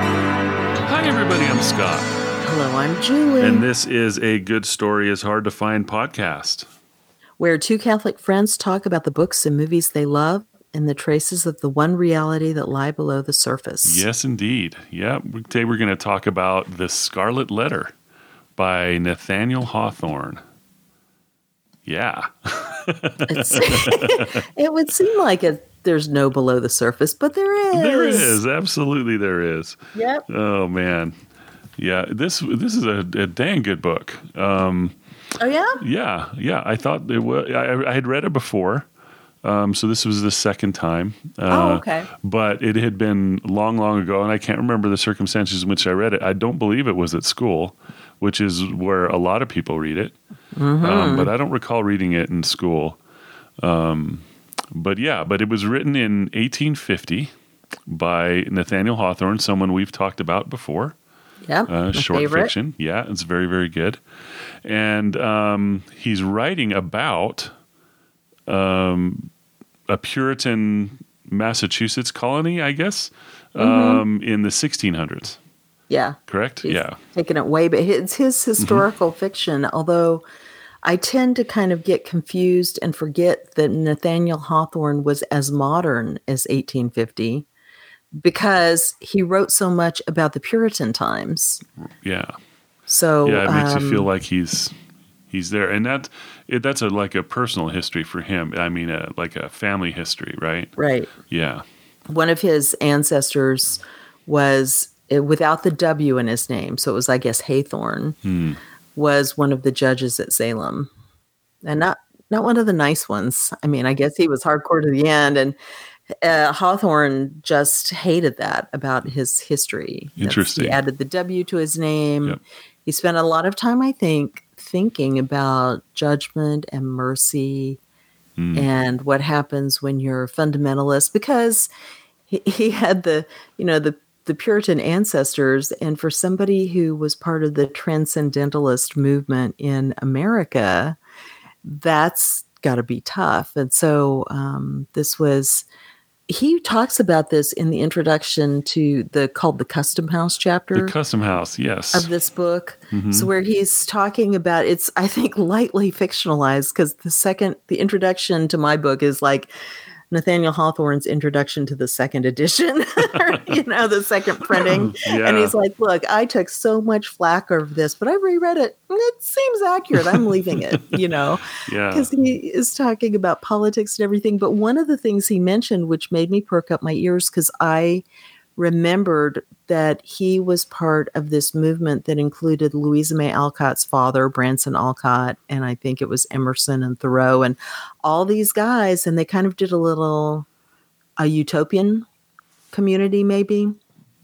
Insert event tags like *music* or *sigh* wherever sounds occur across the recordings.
Hi, everybody. I'm Scott, Hello, I'm Julie. and this is a Good Story is Hard to Find podcast. where two Catholic friends talk about the books and movies they love and the traces of the one reality that lie below the surface. Yes, indeed. Yeah, today we're going to talk about The Scarlet Letter by Nathaniel Hawthorne. Yeah. *laughs* *laughs* It would seem like it, there's no below the surface, but there is. There is. Absolutely, there is. Yep. Oh, man. Yeah, this this is a, a dang good book. Um, Oh, yeah? Yeah, yeah. I thought it was. I, I had read it before, um, so this was the second time. Uh, Oh, okay. But it had been long, long ago, and I can't remember the circumstances in which I read it. I don't believe it was at school, which is where a lot of people read it. Mm-hmm. Um, but I don't recall reading it in school. Um, but yeah, but it was written in 1850 by Nathaniel Hawthorne, someone we've talked about before Yeah, uh, short favorite. fiction. Yeah, it's very, very good. And um, he's writing about um, a Puritan Massachusetts colony, I guess, um, in the 1600s. Yeah. Correct? He's yeah. Taking it way, but it's his historical fiction, although I tend to kind of get confused and forget that Nathaniel Hawthorne was as modern as 1850 because he wrote so much about the Puritan times. Yeah. So Yeah, it makes you um, feel like he's he's there, and that it, that's a like a personal history for him. I mean, a, like a family history, right? right. Yeah. One of his ancestors was uh, without the W in his name, so it was I guess Hathorne Hmm. was one of the judges at Salem, and not not one of the nice ones. I mean, I guess he was hardcore to the end, and uh, Hawthorne just hated that about his history. That's- Interesting. He added the W to his name. Yep. He spent a lot of time, I think, thinking about judgment and mercy Mm. and what happens when you're fundamentalist because he, he had the you know the the puritan ancestors and for somebody who was part of the transcendentalist movement in america that's got to be tough and so um, this was he talks about this in the introduction to the called the custom house chapter The Custom House. Yes. of this book. Mhm. So where he's talking about it's I think *laughs* lightly fictionalized because the second the introduction to my book is like Nathaniel Hawthorne's introduction to the second edition, *laughs* you know, the second *laughs* printing. yeah. And he's like, Look, I took so much flack over this, but I reread it. and It seems accurate. I'm leaving it, *laughs* you know yeah. because he is talking about politics and everything. But one of the things he mentioned, which made me perk up my ears, because I remembered that he was part of this movement that included Louisa May Alcott's father, Bronson Alcott, and I think it was Emerson and Thoreau, and all these guys, and they kind of did a little a utopian community, maybe.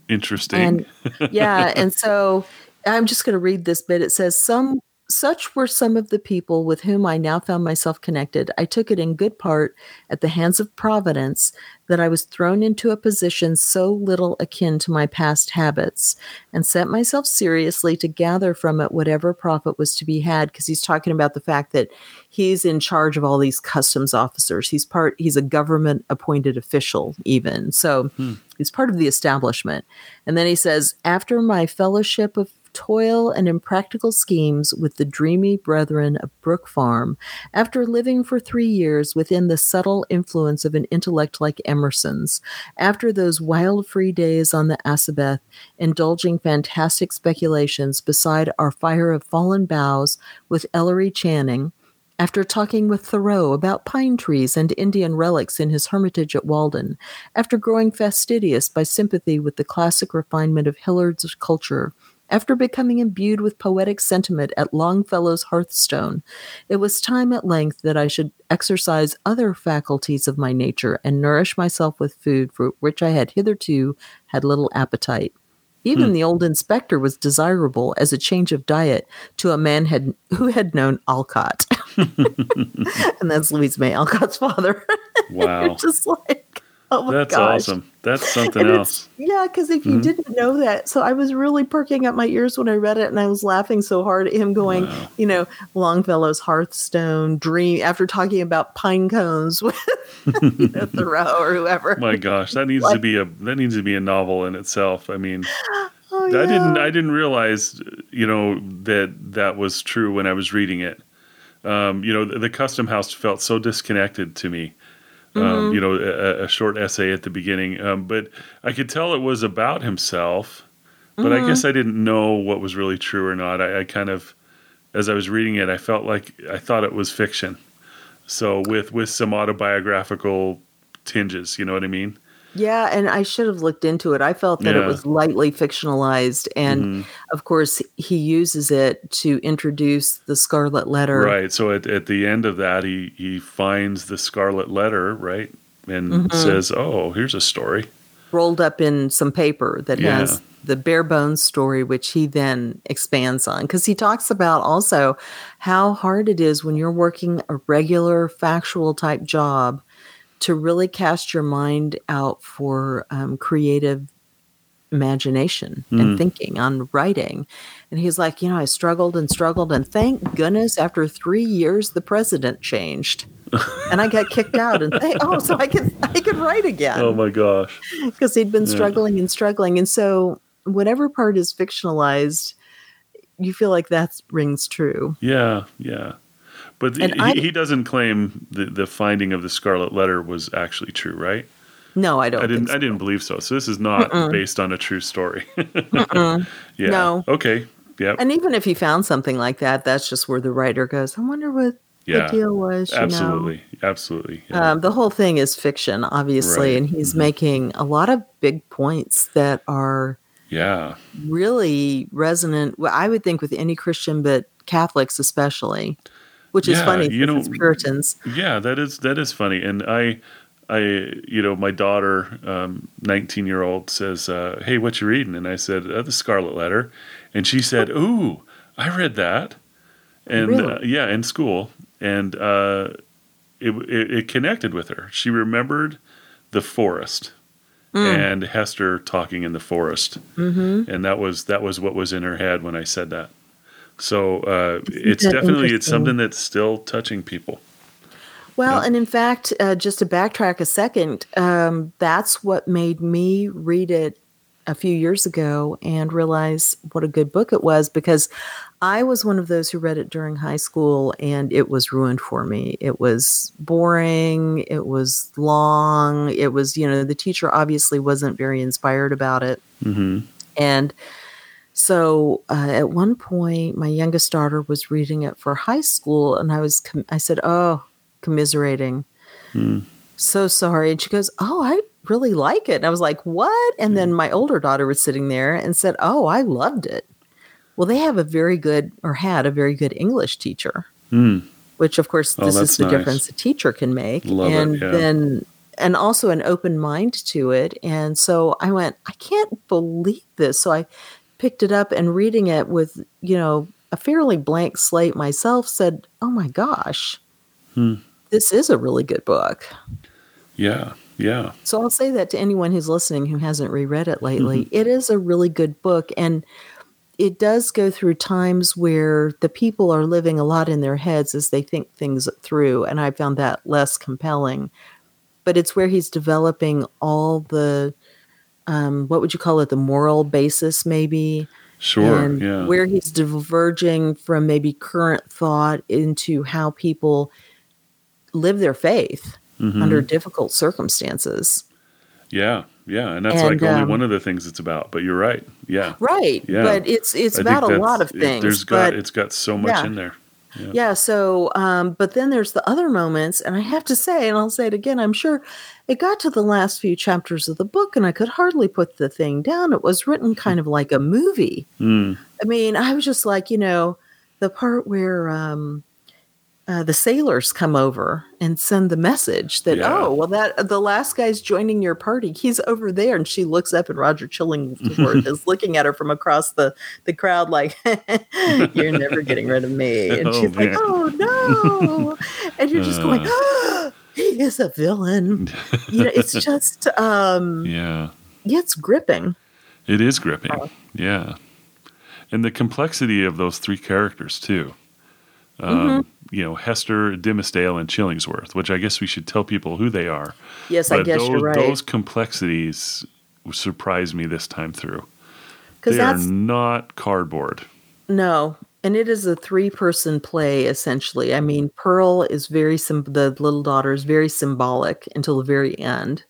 Interesting. And *laughs* yeah, and so I'm just going to read this bit. It says, Some such were some of the people with whom I now found myself connected. I took it in good part at the hands of Providence that I was thrown into a position so little akin to my past habits and set myself seriously to gather from it whatever profit was to be had. Because he's talking about the fact that he's in charge of all these customs officers. He's part, he's a government appointed official, even. So hmm. he's part of the establishment. And then he says, After my fellowship of toil and impractical schemes with the dreamy brethren of Brook Farm, after living for three years within the subtle influence of an intellect like Emerson's, after those wild free days on the Assabeth, indulging fantastic speculations beside our fire of fallen boughs with Ellery Channing, after talking with Thoreau about pine trees and Indian relics in his hermitage at Walden, after growing fastidious by sympathy with the classic refinement of Hillard's culture, after becoming imbued with poetic sentiment at Longfellow's hearthstone, it was time at length that I should exercise other faculties of my nature and nourish myself with food for which I had hitherto had little appetite. Even hmm. the old inspector was desirable as a change of diet to a man had, who had known Alcott. *laughs* *laughs* and that's Louise May Alcott's father. *laughs* Wow. Just like, Oh my That's gosh. awesome. That's *laughs* something else. Yeah, because if you Mhm. didn't know that, so I was really perking up my ears when I read it, and I was laughing so hard at him going, Wow. you know, Longfellow's Hearthstone dream after talking about pine cones *laughs* with you know, *laughs* Thoreau or whoever. My gosh, that needs to be a that needs to be a novel in itself. I mean, *gasps* Oh, I didn't. I didn't realize you know that that was true when I was reading it. Um, you know, the, the custom house felt so disconnected to me. Um, Mhm. you know, a, a short essay at the beginning, um, but I could tell it was about himself. But I Mhm. guess I didn't know what was really true or not. I, I kind of, as I was reading it, I felt like I thought it was fiction. So with with some autobiographical tinges, you know what I mean? Yeah, and I should have looked into it. I felt that Yeah. it was lightly fictionalized, and Mhm. of course, he uses it to introduce the Scarlet Letter. Right. So at, at the end of that, he, he finds the scarlet letter, right? And Mhm. says, oh, here's a story. rolled up in some paper that Yeah. has the bare bones story, which he then expands on. Because he talks about also how hard it is when you're working a regular factual type job to really cast your mind out for um, creative imagination Mm. and thinking on writing. And he's like, you know, I struggled and struggled, and thank goodness after three years the president changed. and I got kicked out, and they, oh, so I could I could write again Oh my gosh. because he'd been Yeah. struggling and struggling. And so, whatever part is fictionalized, you feel like that rings true. Yeah. Yeah. But he, he doesn't claim the, the finding of the scarlet letter was actually true, right? No, I don't. I didn't. Think I didn't believe so. So this is not Mm-mm. based on a true story. *laughs* yeah. No. Okay. Yep. And even if he found something like that, that's just where the writer goes. I wonder what Yeah. the deal was. Absolutely. Absolutely. Yeah. Um, the whole thing is fiction, obviously, Right. and he's Mhm. making a lot of big points that are yeah. really resonant. I would think with any Christian, but Catholics especially, which is Yeah, funny you know- Puritans. Yeah, that is that is funny, and I, I, you know, my daughter, um, nineteen year old, says, uh, "Hey, what you reading?" And I said, uh, "The Scarlet Letter," and she said, "Ooh, I read that," and uh, yeah, in school, and uh, it, it it connected with her. She remembered the forest Mm. and Hester talking in the forest, hmm and that was that was what was in her head when I said that. So uh, it's definitely it's something that's still touching people. Well, Yeah. and in fact, uh, just to backtrack a second, um, that's what made me read it a few years ago and realize what a good book it was because I was one of those who read it during high school and it was ruined for me. It was boring, it was long, it was, you know, the teacher obviously wasn't very inspired about it. hmm And so uh, at one point, my youngest daughter was reading it for high school, and I was, com- I said, "Oh, commiserating, Mm. so sorry." And she goes, "Oh, I really like it." And I was like, "What?" And then my older daughter was sitting there and said, "Oh, I loved it." Well, they have a very good, or had a very good English teacher, Mm. which, of course, Oh, this that's is the nice. difference a teacher can make, Love it, and yeah. then. And also an open mind to it. And so I went, I can't believe this. So I picked it up and reading it with, you know, a fairly blank slate myself said, Oh my gosh, Hmm. this is a really good book. Yeah, yeah, So I'll say that to anyone who's listening who hasn't reread it lately. Mm-hmm. It is a really good book. And it does go through times where the people are living a lot in their heads as they think things through. And I found that less compelling. But it's where he's developing all the, um, what would you call it, the moral basis, maybe, sure, and yeah, where he's diverging from maybe current thought into how people live their faith Mhm. under difficult circumstances. yeah, yeah, and that's And, like only um, one of the things it's about. But you're right, yeah, Right. Yeah. But it's it's I about a lot of it- things. There's got it's got so much yeah. in there. Yeah, so um, but then there's the other moments, and I have to say, and I'll say it again, I'm sure it got to the last few chapters of the book, and I could hardly put the thing down. It was written kind of like a movie. Mm, I mean, I was just like, you know, the part where um, uh, the sailors come over and send the message that, Yeah. oh, well, that the last guy's joining your party. He's over there, and she looks up, and Roger Chillingworth *laughs* is looking at her from across the the crowd, like, *laughs* "You're never getting rid of me." *laughs* And Oh, she's like, man. "Oh no!" And you're just going, Uh. oh, *gasps* "He is a villain. you know, it's just um Yeah. yeah, it's gripping. It is gripping. Oh. Yeah. And the complexity of those three characters, too. Um, Mm-hmm. You know, Hester, Dimmesdale, and Chillingsworth, which I guess we should tell people who they are. Yes, I guess those, you're right. those complexities surprised me this time through. Because They are not cardboard. no, and it is a three-person play essentially. I mean, Pearl is very sim- the little daughter is very symbolic until the very end,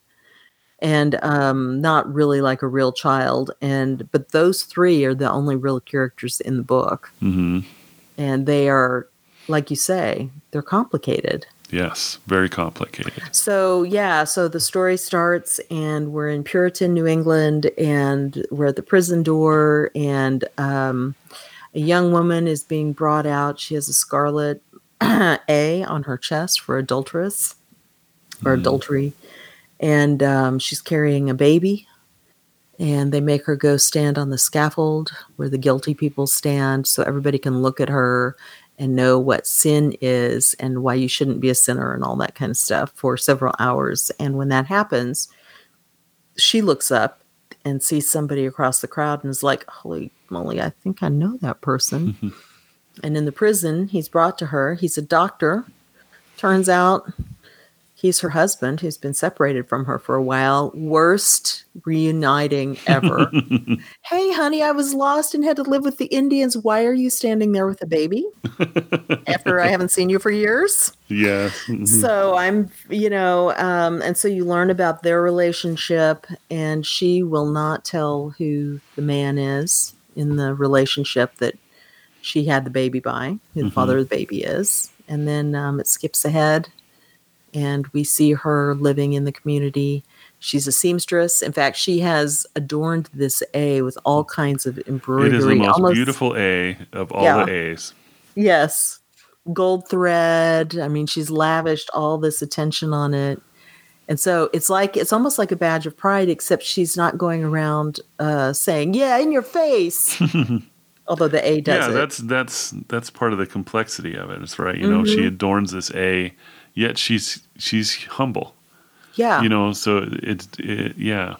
and um, not really like a real child. And but those three are the only real characters in the book, hmm and they are, like you say, they're complicated. Yes, very complicated. So yeah, so the story starts, and we're in Puritan New England, and we're at the prison door, and um, a young woman is being brought out. She has a scarlet *clears throat* A on her chest for adulteress or adultery, and um, she's carrying a baby. And they make her go stand on the scaffold where the guilty people stand, so everybody can look at her and know what sin is and why you shouldn't be a sinner and all that kind of stuff for several hours. And when that happens, she looks up and sees somebody across the crowd and is like, Holy moly, I think I know that person. *laughs* and in the prison, he's brought to her. He's a doctor. Turns out he's her husband who's been separated from her for a while. Worst reuniting ever. *laughs* hey, honey, I was lost and had to live with the Indians. Why are you standing there with a baby *laughs* after I haven't seen you for years? Yeah. So I'm, you know, um, and so you learn about their relationship, and she will not tell who the man is in the relationship that she had the baby by, who the father of the baby is. And then um, it skips ahead, and we see her living in the community. She's a seamstress. In fact, she has adorned this A with all kinds of embroidery. It is the most almost- beautiful A of all Yeah. the A's. Yes. Gold thread. I mean, she's lavished all this attention on it. And so it's like it's almost like a badge of pride, except she's not going around uh, saying, "Yeah, in your face." *laughs* Although the A does yeah, it. that's that's that's part of the complexity of it. It's right. You know, she Mm-hmm. adorns this A, yet she's she's humble. yeah. You know, so it's it, yeah.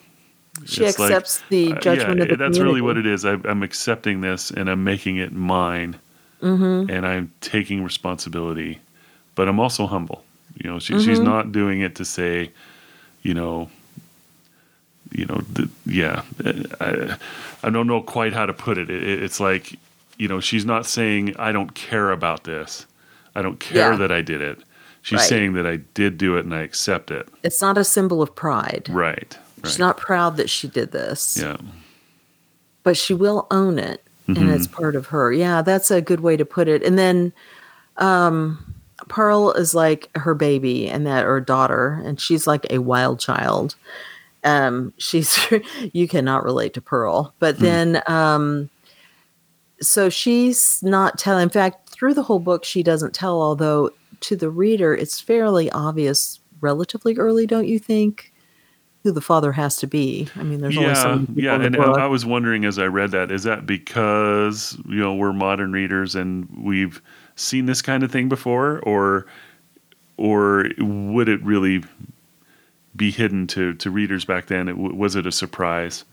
she it's like, accepts the uh, judgment yeah, of the that's really what it is. I, I'm accepting this and I'm making it mine, Mm-hmm. and I'm taking responsibility, but I'm also humble. You know, she, she's Mm-hmm. not doing it to say, you know, you know, th- yeah. I, I don't know quite how to put it. it. It's like, you know, she's not saying I don't care about this. I don't care Yeah. that I did it. She's Right. saying that I did do it and I accept it. It's not a symbol of pride. Right. She's right. not proud that she did this. Yeah. but she will own it and it's Mm-hmm. part of her. Yeah, that's a good way to put it. And then um Pearl is like her baby and that or daughter and she's like a wild child. Um she's *laughs* you cannot relate to Pearl. But then um so she's not telling in fact through the whole book she doesn't tell although to the reader it's fairly obvious relatively early don't you think who the father has to be. I mean there's only so Yeah, many yeah, in and. I was wondering as I read that, is that because you know we're modern readers and we've seen this kind of thing before, or or would it really be hidden to to readers back then? It, was it a surprise?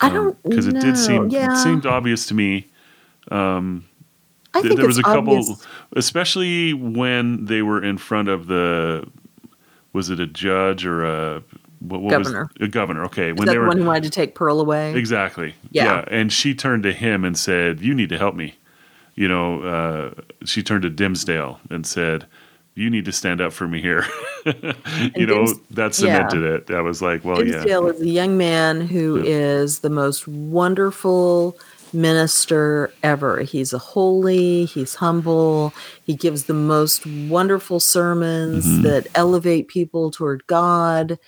I um, don't because it did seem. Yeah, it seemed obvious to me. Um, I think there was a couple, obvious. especially when they were in front of the was it a judge or a what, what Governor. Was, a governor. Okay, when that they the were one who wanted to take Pearl away? Exactly. Yeah. And she turned to him and said, "You need to help me." You know, uh, she turned to Dimsdale and said, "You need to stand up for me here." *laughs* you know, Dims- that cemented it. I was like, "Well, yeah, Dimsdale is a young man who is the most wonderful minister ever. He's a holy, he's humble, he gives the most wonderful sermons Mm-hmm. that elevate people toward God.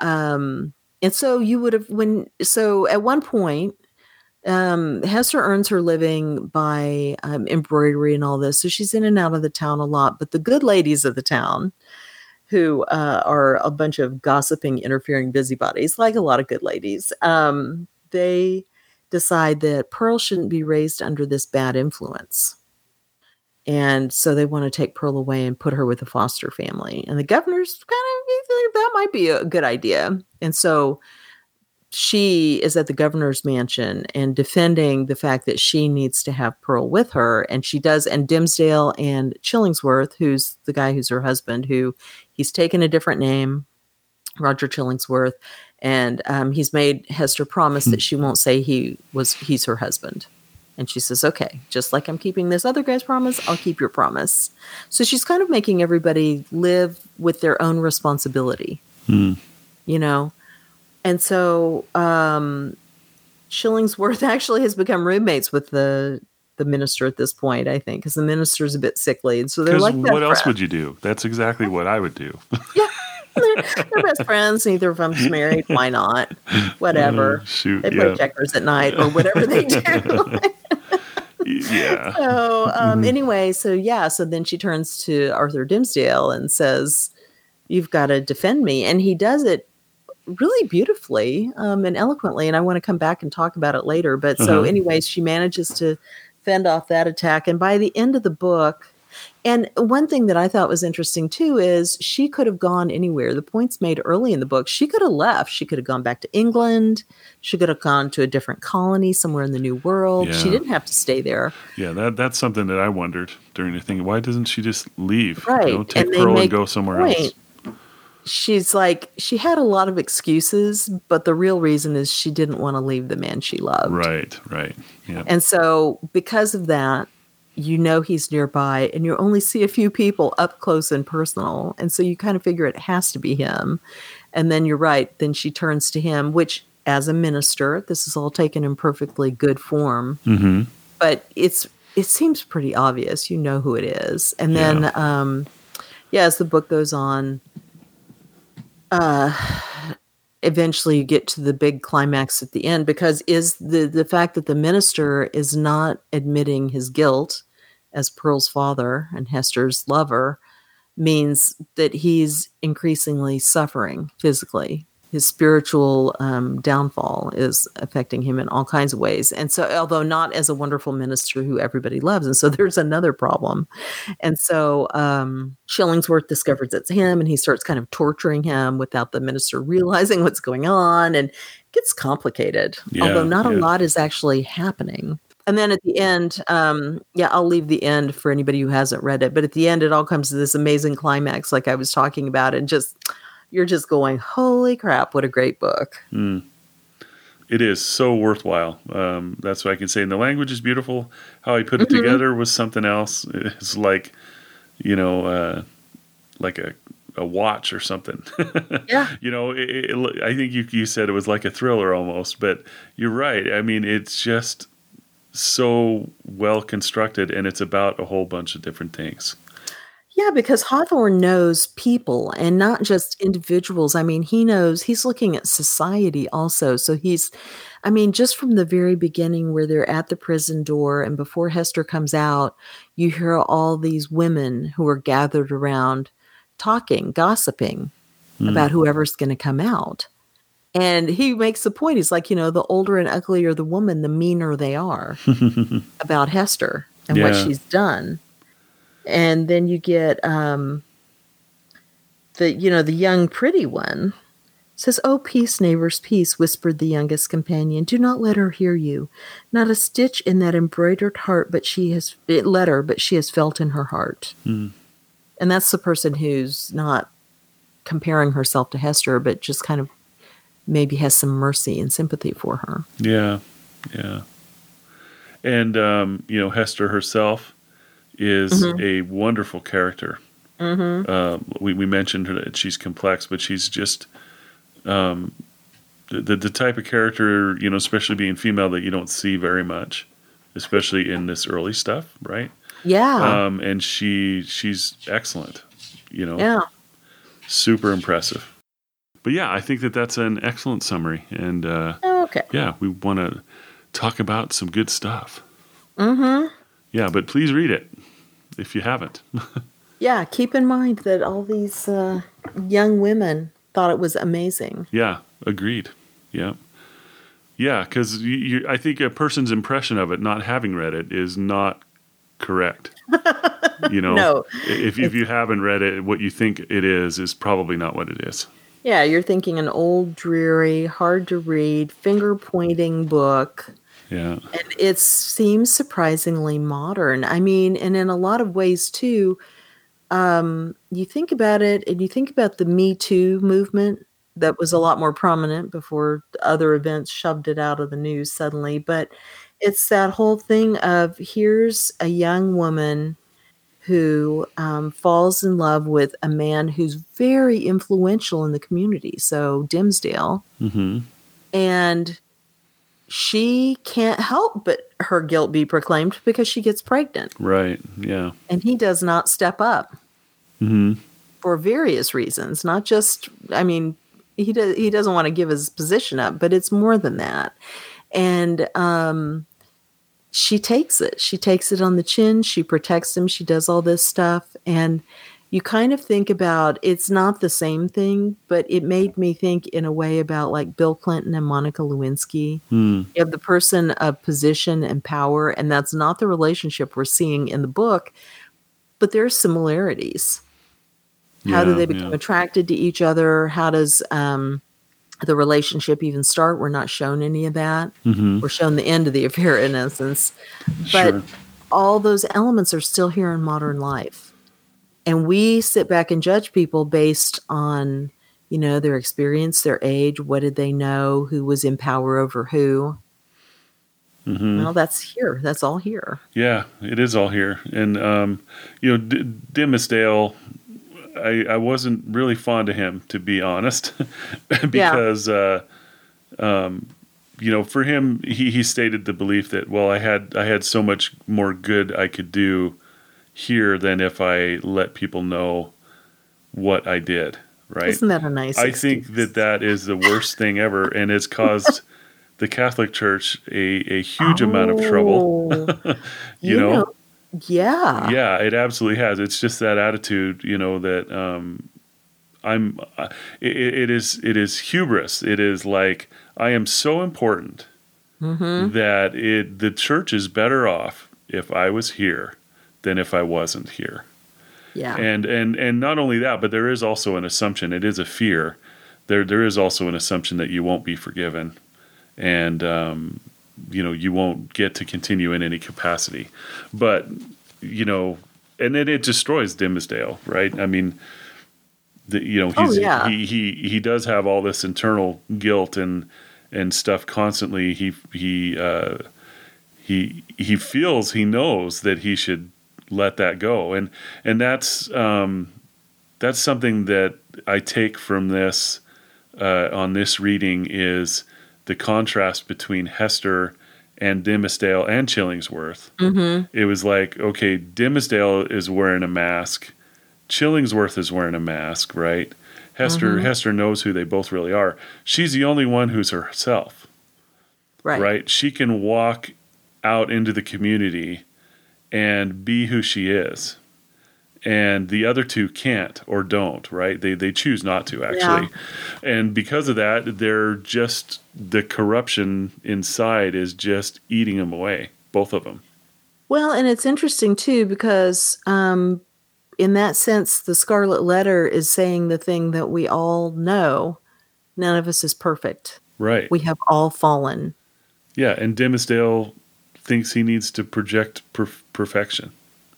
Um, and so you would have when so at one point um, Hester earns her living by um, embroidery and all this. So she's in and out of the town a lot. But the good ladies of the town, who uh, are a bunch of gossiping, interfering busybodies, like a lot of good ladies, um, they decide that Pearl shouldn't be raised under this bad influence. And so they want to take Pearl away and put her with a foster family. And the governor's kind think that might be a good idea. And so she is at the governor's mansion and defending the fact that she needs to have Pearl with her. And she does. And Dimmesdale and Chillingsworth, who's the guy who's her husband, who he's taken a different name, Roger Chillingsworth. And um, he's made Hester promise that she won't say he was he's her husband. And she says, okay, just like I'm keeping this other guy's promise, I'll keep your promise. So she's kind of making everybody live with their own responsibility, Hmm. you know? And so um, Chillingsworth *laughs* actually has become roommates with the the minister at this point, I think, because the minister's a bit sickly. And so they're like, what else would you do? That's exactly what I would do. *laughs* yeah, they're, they're best friends. Neither of them's married. Why not? Whatever. Uh, shoot, They play yeah, checkers at night or whatever they *laughs* do. yeah. *laughs* so um, Mhm. anyway, so yeah, so then she turns to Arthur Dimmesdale and says, "You've got to defend me," and he does it really beautifully um, and eloquently. And I want to come back and talk about it later. But so, Uh-huh. anyways, she manages to fend off that attack, and by the end of the book. And one thing that I thought was interesting too is she could have gone anywhere. The points made early in the book, she could have left. She could have gone back to England. She could have gone to a different colony somewhere in the New World. She didn't have to stay there. Yeah, that that's something that I wondered during the thing. Why doesn't she just leave? Right, You know, take and Pearl and go somewhere point. else. She's like, she had a lot of excuses, but the real reason is she didn't want to leave the man she loved. Right, right. Yeah. And so, because of that, you know he's nearby, and you only see a few people up close and personal. And so, you kind of figure it has to be him. And then you're right. Then she turns to him, which, as a minister, this is all taken in perfectly good form. hmm but it's it seems pretty obvious you know who it is and then Yeah. um yeah as the book goes on uh eventually you get to the big climax at the end because is the the fact that the minister is not admitting his guilt as Pearl's father and Hester's lover means that he's increasingly suffering physically his spiritual um, downfall is affecting him in all kinds of ways. And so, although not as a wonderful minister who everybody loves, and so *laughs* there's another problem. And so, um, Chillingsworth discovers it's him, and he starts kind of torturing him without the minister *laughs* realizing what's going on, and it gets complicated. Yeah, although not a lot is actually happening. And then at the end, um, yeah, I'll leave the end for anybody who hasn't read it. But at the end, it all comes to this amazing climax, like I was talking about, and just you're just going, holy crap, what a great book. Mm. It is so worthwhile. Um, that's what I can say. And the language is beautiful. How he put it Mhm. together was something else. It's like, you know, uh, like a, a watch or something. *laughs* Yeah. you know, it, it, I think you, you said it was like a thriller almost, but you're right. I mean, it's just so well constructed and it's about a whole bunch of different things. Yeah, because Hawthorne knows people and not just individuals. I mean, he knows he's looking at society also. So he's, I mean, just from the very beginning where they're at the prison door and before Hester comes out, you hear all these women who are gathered around talking, gossiping Mm. about whoever's going to come out. And he makes the point. He's like, you know, the older and uglier the woman, the meaner they are *laughs* about Hester and what she's done. And then you get um the you know, the young pretty one says, Oh, peace, neighbors, peace, whispered the youngest companion. Do not let her hear you. Not a stitch in that embroidered heart, but she has it let her, but she has felt in her heart. Mm. And that's the person who's not comparing herself to Hester, but just kind of maybe has some mercy and sympathy for her. Yeah, yeah. And um, you know, Hester herself is Mhm. a wonderful character. Mm-hmm. Um, we we mentioned that she's complex, but she's just um, the, the the type of character you know, especially being female, that you don't see very much, especially in this early stuff, right? Yeah. Um, and she she's excellent. You know, yeah. super impressive. But yeah, I think that that's an excellent summary, and uh, Okay. yeah, we want to talk about some good stuff. Mm-hmm. Yeah, but please read it if you haven't. *laughs* Yeah, keep in mind that all these uh, young women thought it was amazing. yeah, agreed. Yeah, yeah, because you, you, I think a person's impression of it, not having read it, is not correct. *laughs* you know, No. if, if you haven't read it, what you think it is is probably not what it is. Yeah, you're thinking an old, dreary, hard to read, finger pointing book. Yeah. And it seems surprisingly modern. I mean, and in a lot of ways too, um, you think about it and you think about the Me Too movement that was a lot more prominent before other events shoved it out of the news suddenly. But it's that whole thing of here's a young woman who um, falls in love with a man who's very influential in the community. So Dimsdale. hmm And she can't help but her guilt be proclaimed because she gets pregnant. Right. Yeah. And he does not step up hmm for various reasons, not just, I mean, he, does, he doesn't want to give his position up, but it's more than that. And um, she takes it. She takes it on the chin. She protects him. She does all this stuff. And you kind of think about it's not the same thing, but it made me think in a way about like Bill Clinton and Monica Lewinsky. Mm. You have the person of position and power, and that's not the relationship we're seeing in the book, but there are similarities. How do they become yeah. attracted to each other? How does um, the relationship even start? We're not shown any of that. hmm We're shown the end of the *laughs* affair, in essence. But Sure. all those elements are still here in modern life. And we sit back and judge people based on, you know, their experience, their age, what did they know, who was in power over who. hmm Well, that's here. That's all here. Yeah, it is all here, and um, you know, D- Dimsdale. I, I wasn't really fond of him, to be honest, *laughs* because uh, um, you know, for him, he, he stated the belief that well, I had I had so much more good I could do here than if I let people know what I did. Right? Isn't that a nice? I think that that is the worst thing ever, and it's caused *laughs* the Catholic Church a, a huge amount of trouble. Oh, *laughs* you know? yeah. yeah it absolutely has it's just that attitude you know that um i'm uh, it, it is it is hubris it is like i am so important Mm-hmm. that it the church is better off if i was here than if i wasn't here. Yeah. and and and not only that but there is also an assumption. It is a fear. There there is also an assumption that you won't be forgiven. And um you know you won't get to continue in any capacity. But you know and then it destroys Dimmesdale, right? I mean the, you know Oh, he's yeah. he he he does have all this internal guilt and and stuff constantly. He he uh he he feels he knows that he should let that go and and that's um that's something that I take from this uh, on this reading is the contrast between Hester and Dimmesdale and Chillingsworth. mm-hmm. It was like, okay, Dimmesdale is wearing a mask, Chillingsworth is wearing a mask, right? Hester Mhm. Hester knows who they both really are. She's the only one who's herself Right. right? She can walk out into the community and be who she is. And the other two can't or don't, right? They they choose not to actually. And because of that, they're just the corruption inside is just eating them away, both of them. Well, and it's interesting too because um, in that sense, the Scarlet Letter is saying the thing that we all know: none of us is perfect. Right. We have all fallen. yeah, and Dimsdale thinks he needs to project perf- perfection.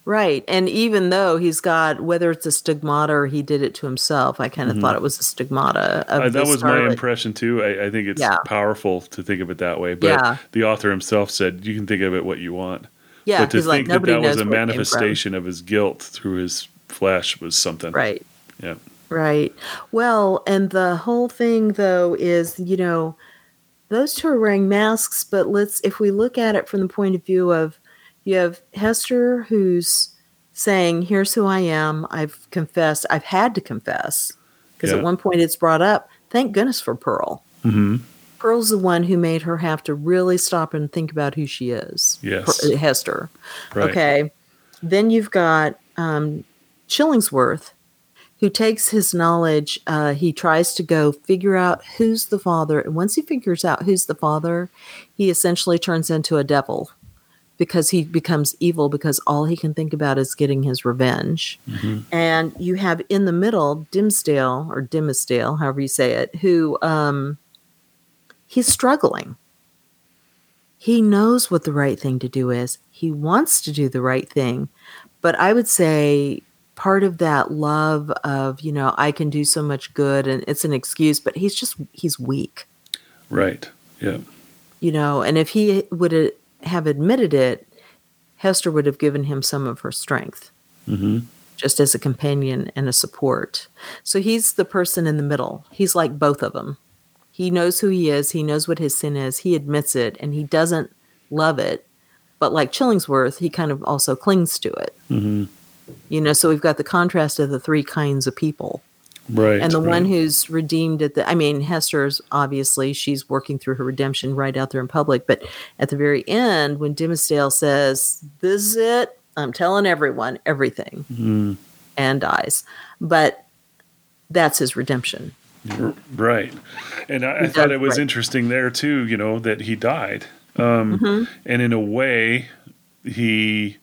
Right. And even though he's got, whether it's a stigmata or he did it to himself, I kind of Mhm. thought it was a stigmata of Uh, that was my impression too. I, I think it's Yeah. powerful to think of it that way. But Yeah. the author himself said you can think of it what you want. Yeah. but to he's like, think that that was a where it came from. manifestation of his guilt through his flesh was something. Right. Yeah. Right. Well, and the whole thing though is, you know, those two are wearing masks, but let's if we look at it from the point of view of you have Hester who's saying, Here's who I am. I've confessed. I've had to confess. Because Yeah. at one point it's brought up, thank goodness for Pearl. hmm Pearl's the one who made her have to really stop and think about who she is. Yes. Hester. Right. Okay. Then you've got um, Chillingsworth, who takes his knowledge. Uh, he tries to go figure out who's the father. And once he figures out who's the father, he essentially turns into a devil because he becomes evil because all he can think about is getting his revenge. And you have in the middle Dimsdale or Dimsdale, however you say it, who um, he's struggling. He knows what the right thing to do is. He wants to do the right thing. But I would say part of that love of, you know, I can do so much good and it's an excuse, but he's just, he's weak. Right. Yeah. you know and if he would have admitted it hester would have given him some of her strength. Hmm just as a companion and a support. So he's the person in the middle. He's like both of them he knows who he is he knows what his sin is he admits it and he doesn't love it. But like chillingsworth he kind of also clings to it. Hmm you know so we've got the contrast of the three kinds of people Right. and the one who's redeemed at the i mean hester's obviously she's working through her redemption right out there in public but at the very end when dimsdale says this is it i'm telling everyone everything Mm, and dies but that's his redemption right. And I, I thought it was right. interesting there too. You know that he died, um, Mm-hmm. and in a way, he.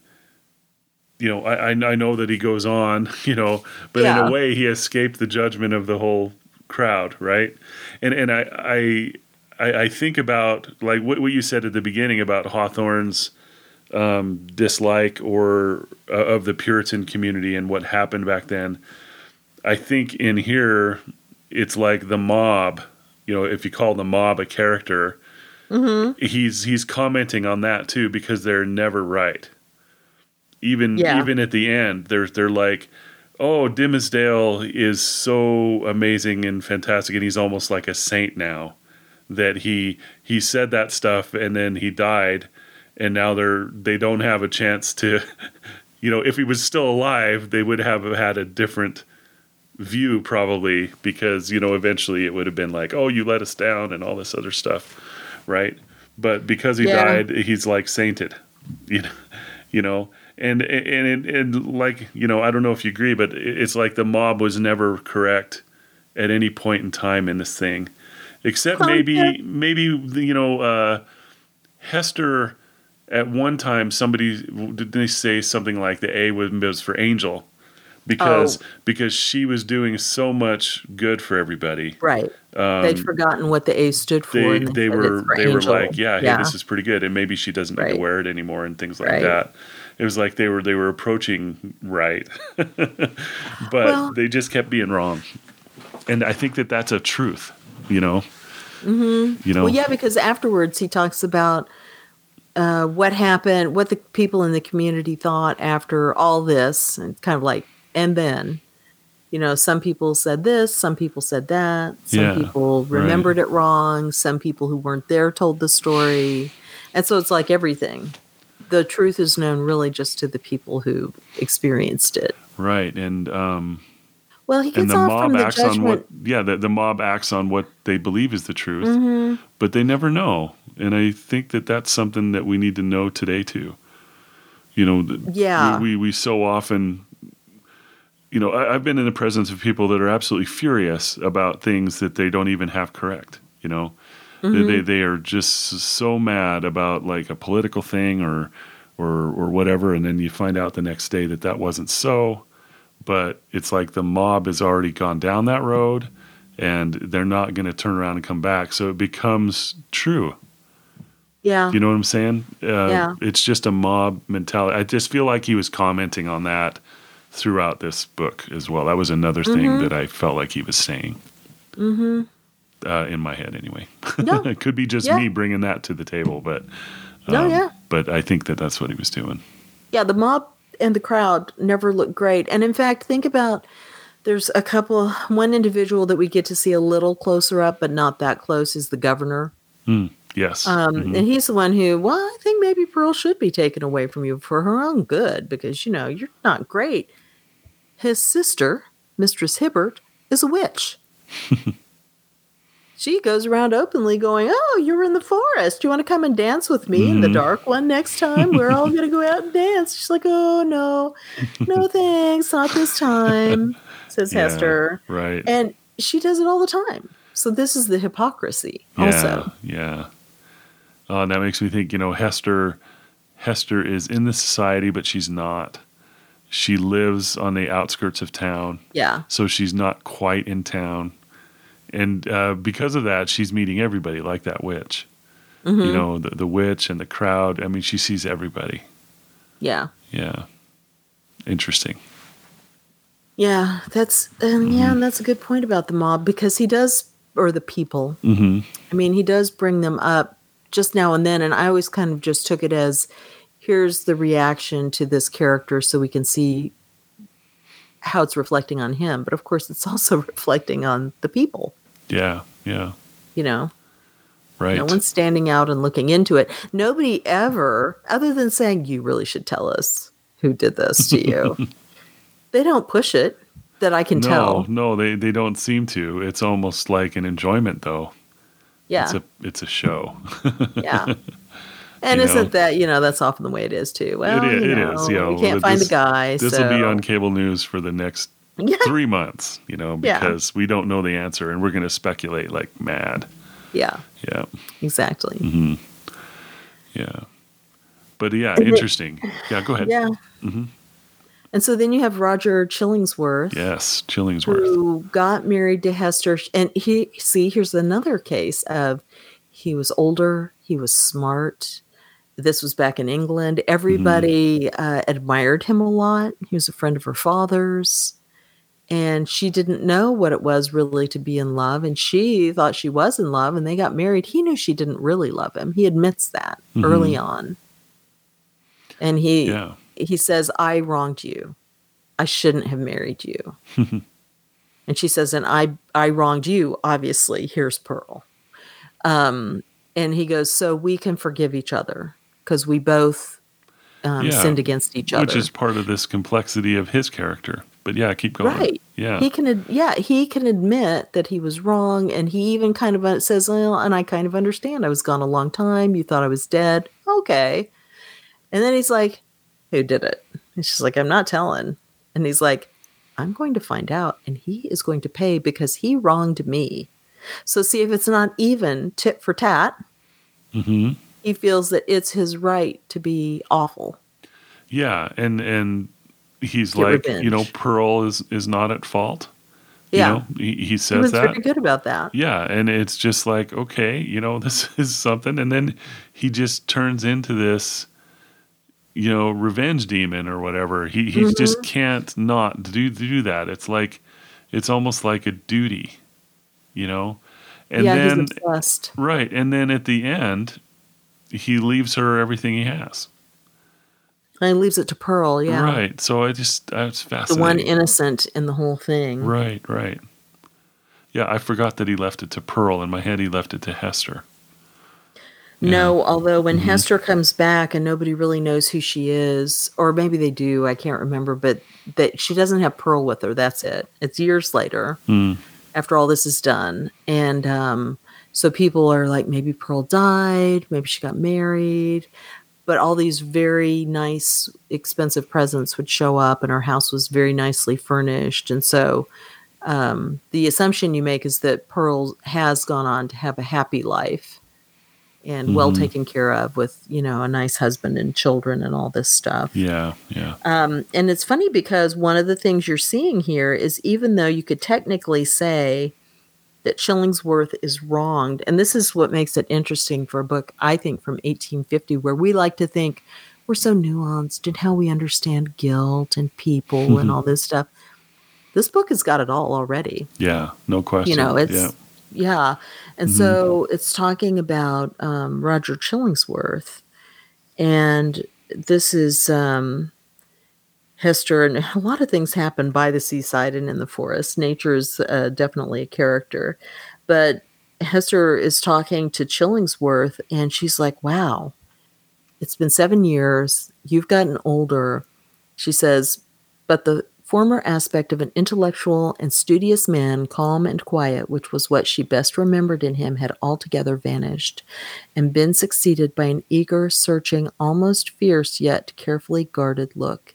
You know, I, I know that he goes on, *laughs* you know, but in a way he escaped the judgment of the whole crowd, right? And and I I I, think about like what, what you said at the beginning about Hawthorne's um, dislike or uh, of the Puritan community and what happened back then. I think in here it's like the mob. You know, if you call the mob a character, he's he's commenting on that too because they're never right. Even Yeah. even at the end, they're they're like, "Oh, dimmesdale is so amazing and fantastic, and he's almost like a saint now." That he he said that stuff and then he died, and now they're they don't have a chance to, *laughs* you know, if he was still alive, they would have had a different view probably because you know eventually it would have been like oh you let us down and all this other stuff right but because he Yeah. died he's like sainted *laughs* you know you know and and and, and like you know i don't know if you agree but it's like the mob was never correct at any point in time in this thing. Except maybe yeah. maybe you know uh hester at one time somebody did they say something like the a was, for angel? Because Oh. because she was doing so much good for everybody. Right. They'd forgotten what the a stood for Um, they they were for they were like yeah hey this is pretty good and maybe she doesn't need to wear it anymore and things like Right. that it was like they were they were approaching right *laughs* but Well- they just kept being wrong and i think that that's a truth you know mm-hmm. you know Well, yeah, because afterwards he talks about uh, what happened, what the people in the community thought after all this, and kind of like, and then, you know, some people said this, some people said that, some Yeah, people right. remembered it wrong, some people who weren't there told the story, and so it's like everything. The truth is known really just to the people who experienced it. right and um Well, he and gets the off mob from the acts on what judgment. yeah the, the mob acts on what they believe is the truth Mm-hmm. but they never know and i think that that's something that we need to know today too you know Yeah. we, we, we so often you know I, i've been in the presence of people that are absolutely furious about things that they don't even have correct you know they, they they are just so mad about like a political thing or or or whatever and then you find out the next day that that wasn't so but it's like the mob has already gone down that road and they're not going to turn around and come back so it becomes true Yeah. you know what i'm saying uh, Yeah. it's just a mob mentality i just feel like he was commenting on that throughout this book as well that was another Mm-hmm. thing that i felt like he was saying mm-hmm. Uh, in my head anyway No. *laughs* it could be just Yeah. me bringing that to the table but No, um, yeah. but i think that that's what he was doing yeah, the mob and the crowd never look great. And in fact, think about there's a couple, one individual that we get to see a little closer up, but not that close, is the governor. yes Um, Mhm. And he's the one who, well, I think maybe Pearl should be taken away from you for her own good because, you know, you're not great. His sister, Mistress Hibbins, is a witch. *laughs* she goes around openly going, Oh, you're in the forest. You want to come and dance with me in the mm-hmm. dark one next time? We're all going to go out and dance. She's like, Oh, no, no *laughs* thanks. Not this time, says Yeah, Hester. right And she does it all the time. So this is the hypocrisy also. Yeah, yeah. Oh, and that makes me think. You know, Hester Hester is in the society, but she's not. She lives on the outskirts of town, Yeah. so she's not quite in town. And uh, because of that, she's meeting everybody, like that witch. Mm-hmm. You know, the, the witch and the crowd. I mean, she sees everybody. Yeah. Yeah. Interesting. Yeah. That's, and yeah, and that's a good point about the mob because he does, or the people. hmm I mean, he does bring them up just now and then. And I always kind of just took it as here's the reaction to this character so we can see how it's reflecting on him. But of course, it's *laughs* also reflecting on the people, Yeah. Yeah. you know? Right. No one's standing out and looking into it. Nobody ever, other than saying, you really should tell us who did this to you, *laughs* they don't push it that I can no, tell. no, they, they don't seem to. It's almost like an enjoyment, though. Yeah. It's a it's a show. *laughs* yeah. And You isn't know. that, you know, that's often the way it is too. Well, it is. you It know, is. Yeah. we can't find this- the guy. This will be on cable news for the next Yeah. three months. You know, Yeah. because we don't know the answer, and we're going to speculate like mad. Yeah, Yeah. exactly. Mm-hmm. Yeah. But yeah, And interesting. Yeah. Go ahead. Yeah. Mhm. And so then you have Roger Chillingsworth, Yes. Chillingsworth. who got married to Hester. And he, see, here's another case of he was older, he was smart. This was back in England. Everybody uh, admired him a lot. He was a friend of her father's. And she didn't know what it was really to be in love. And she thought she was in love, and they got married. He knew she didn't really love him. He admits that early on. And he, Yeah. he says, I wronged you. I shouldn't have married you. *laughs* and she says, and I, I wronged you. Obviously, here's Pearl. Um, and he goes, so we can forgive each other because we both um, Yeah. sinned against each other. Which is part of this complexity of his character. But yeah, keep going. Right. Yeah. He can, ad- yeah, he can admit that he was wrong, and he even kind of uh, says, "Well, and I kind of understand. I was gone a long time. You thought I was dead. Okay." And then he's like, "Who did it?" And she's like, "I'm not telling." And he's like, "I'm going to find out, and he is going to pay because he wronged me." So see if it's not even tit for tat. hmm He feels that it's his right to be awful. Yeah. And and he's Get like, you know. Pearl is is not at fault. You Yeah, know, he, he he says was that. very good about that. Yeah, and it's just like, okay, you know, *laughs* this is something. And then he just turns into this, you know, revenge demon or whatever. He he mm-hmm. just can't not do do that. It's like it's almost like a duty, you know? And yeah, then he's obsessed. right, and then at the end he leaves her everything he has. And he leaves it to Pearl. Yeah, Right. So I just that's the fascinating. The one innocent in the whole thing. Right, right. Yeah, I forgot that he left it to Pearl. In my head, he left it to Hester. No, although when Mm-hmm. Hester comes back and nobody really knows who she is, or maybe they do, I can't remember, but that she doesn't have Pearl with her. That's it. It's years later Hmm. after all this is done. And um, so people are like, maybe Pearl died, maybe she got married. But all these very nice, expensive presents would show up, and our house was very nicely furnished. And so um, the assumption you make is that Pearl has gone on to have a happy life and well Mhm. taken care of with, you know, a nice husband and children and all this stuff. Yeah, yeah. Um, and it's funny because one of the things you're seeing here is even though you could technically say that Chillingsworth is wronged, and this is what makes it interesting for a book, I think, from 1850, where we like to think we're so nuanced in how we understand guilt and people *laughs* and all this stuff. This book has got it all already Yeah, no question. you know it's yeah. yeah, and so it's talking about um, roger chillingsworth and this is um, hester and a lot of things happen by the seaside and in the forest. Nature is uh, definitely a character. But hester is talking to chillingsworth and she's like wow it's been seven years. You've gotten older. She says but the former aspect of an intellectual and studious man, calm and quiet, which was what she best remembered in him, had altogether vanished, and been succeeded by an eager, searching, almost fierce yet carefully guarded look.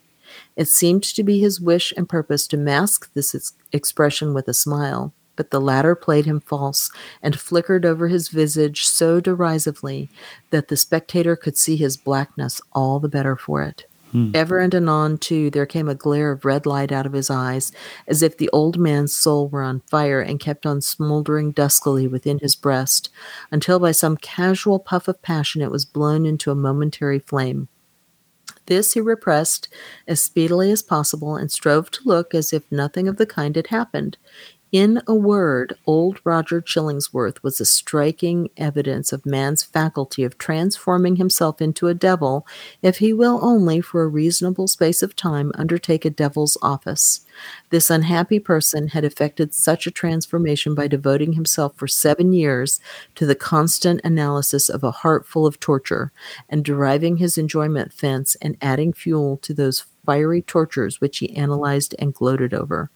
It seemed to be his wish and purpose to mask this ex- expression with a smile, but the latter played him false and flickered over his visage so derisively that the spectator could see his blackness all the better for it. Hmm. Ever and anon, too, there came a glare of red light out of his eyes, as if the old man's soul were on fire and kept on smoldering duskily within his breast, until by some casual puff of passion it was blown into a momentary flame. This he repressed as speedily as possible and strove to look as if nothing of the kind had happened. In a word, old Roger Chillingsworth was a striking evidence of man's faculty of transforming himself into a devil, if he will only, for a reasonable space of time, undertake a devil's office. This unhappy person had effected such a transformation by devoting himself for seven years to the constant analysis of a heart full of torture, and deriving his enjoyment thence, and adding fuel to those fiery tortures which he analyzed and gloated over.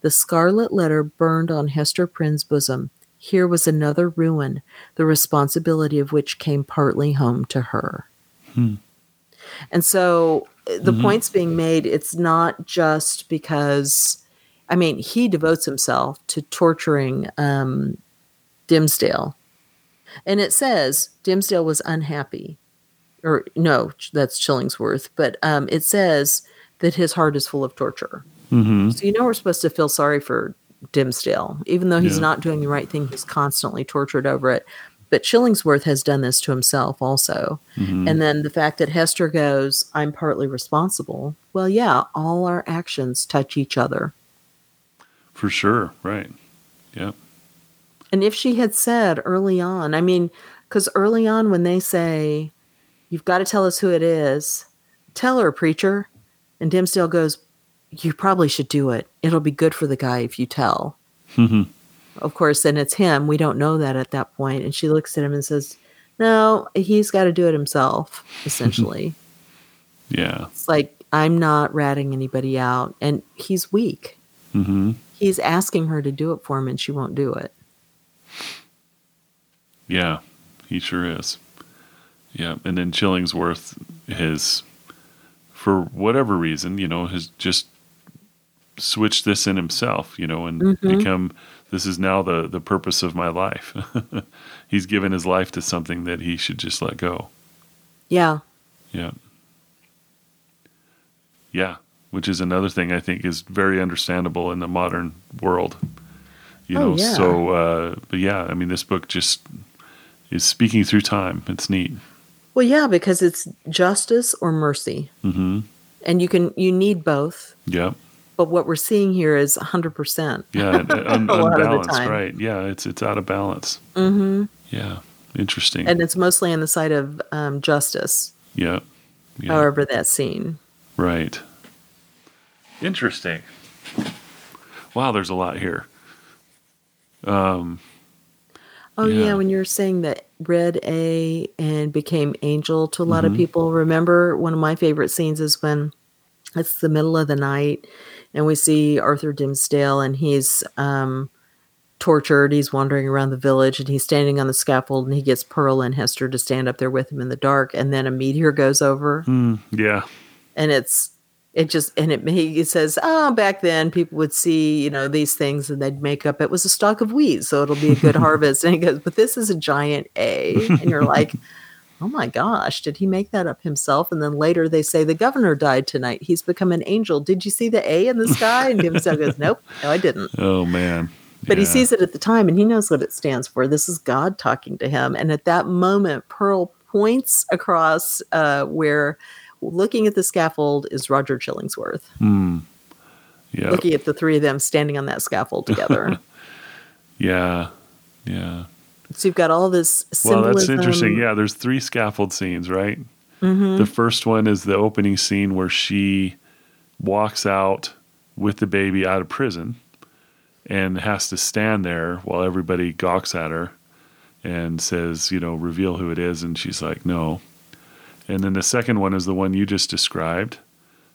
The scarlet letter burned on Hester Prynne's bosom. Here was another ruin, the responsibility of which came partly home to her. And so uh, the point's being made, it's not just because, I mean, he devotes himself to torturing um, Dimmesdale. And it says Dimmesdale was unhappy. Or no, that's Chillingsworth, but um, it says that his heart is full of torture. Mm-hmm. So you know we're supposed to feel sorry for Dimmesdale, even though he's Yeah. not doing the right thing. He's constantly tortured over it. But Chillingsworth has done this to himself also. Mm-hmm. And then the fact that Hester goes, "I'm partly responsible." Well, yeah, all our actions touch each other. For sure. Right. Yeah. And if she had said early on, I mean, because early on when they say, "You've got to tell us who it is," tell her, preacher. And Dimmesdale goes, "You probably should do it. It'll be good for the guy if you tell." Mhm. of course, then it's him. We don't know that at that point. And she looks at him and says, No, he's got to do it himself, *laughs* essentially. Yeah. it's like, I'm not ratting anybody out. And he's weak. Mm-hmm. He's asking her to do it for him, and she won't do it. Yeah. He sure is. Yeah. And then Chillingsworth his, for whatever reason, you know, has just switched this in himself, you know, and Mhm. become this is now the the purpose of my life. *laughs* He's given his life to something that he should just let go. Yeah. Yeah. Yeah, which is another thing I think is very understandable in the modern world. You Oh, know, yeah. so uh but yeah, I mean this book just is speaking through time. It's neat. Well, yeah, because it's justice or mercy. Mhm. And you can, you need both. Yeah. But what we're seeing here is 100%. Yeah, *laughs* un- A lot of the unbalanced, right? Yeah, it's it's out of balance. Mm-hmm. Yeah. Interesting. And it's mostly on the side of um, justice, yeah. Yeah. however that's seen. Right. Interesting. Wow, there's a lot here. Um Oh yeah. Yeah. when you were saying that read A and became angel to a lot Mm-hmm. of people. Remember one of my favorite scenes is when it's the middle of the night and we see Arthur Dimmesdale and he's um tortured. He's wandering around the village and he's standing on the scaffold and he gets Pearl and Hester to stand up there with him in the dark and then a meteor goes over hmm, yeah. and it's it just and it he says oh back then people would see you know these things and they'd make up it was a stalk of wheat so it'll be a good *laughs* harvest and he goes but this is a giant a and you're like oh my gosh did he make that up himself and then later they say the governor died tonight he's become an angel did you see the a in the sky and Dimmesdale goes nope no i didn't *laughs* Oh man. but he sees it at the time and he knows what it stands for this is god talking to him and at that moment pearl points across uh, where looking at the scaffold is roger chillingsworth Hmm. Yeah. looking at the three of them standing on that scaffold together. *laughs* Yeah. Yeah. So you've got all this Well, that's interesting. Yeah, there's three scaffold scenes, right? Mhm. The first one is the opening scene where she walks out with the baby out of prison and has to stand there while everybody gawks at her and says, you know, reveal who it is. And she's like, no. And then the second one is the one you just described.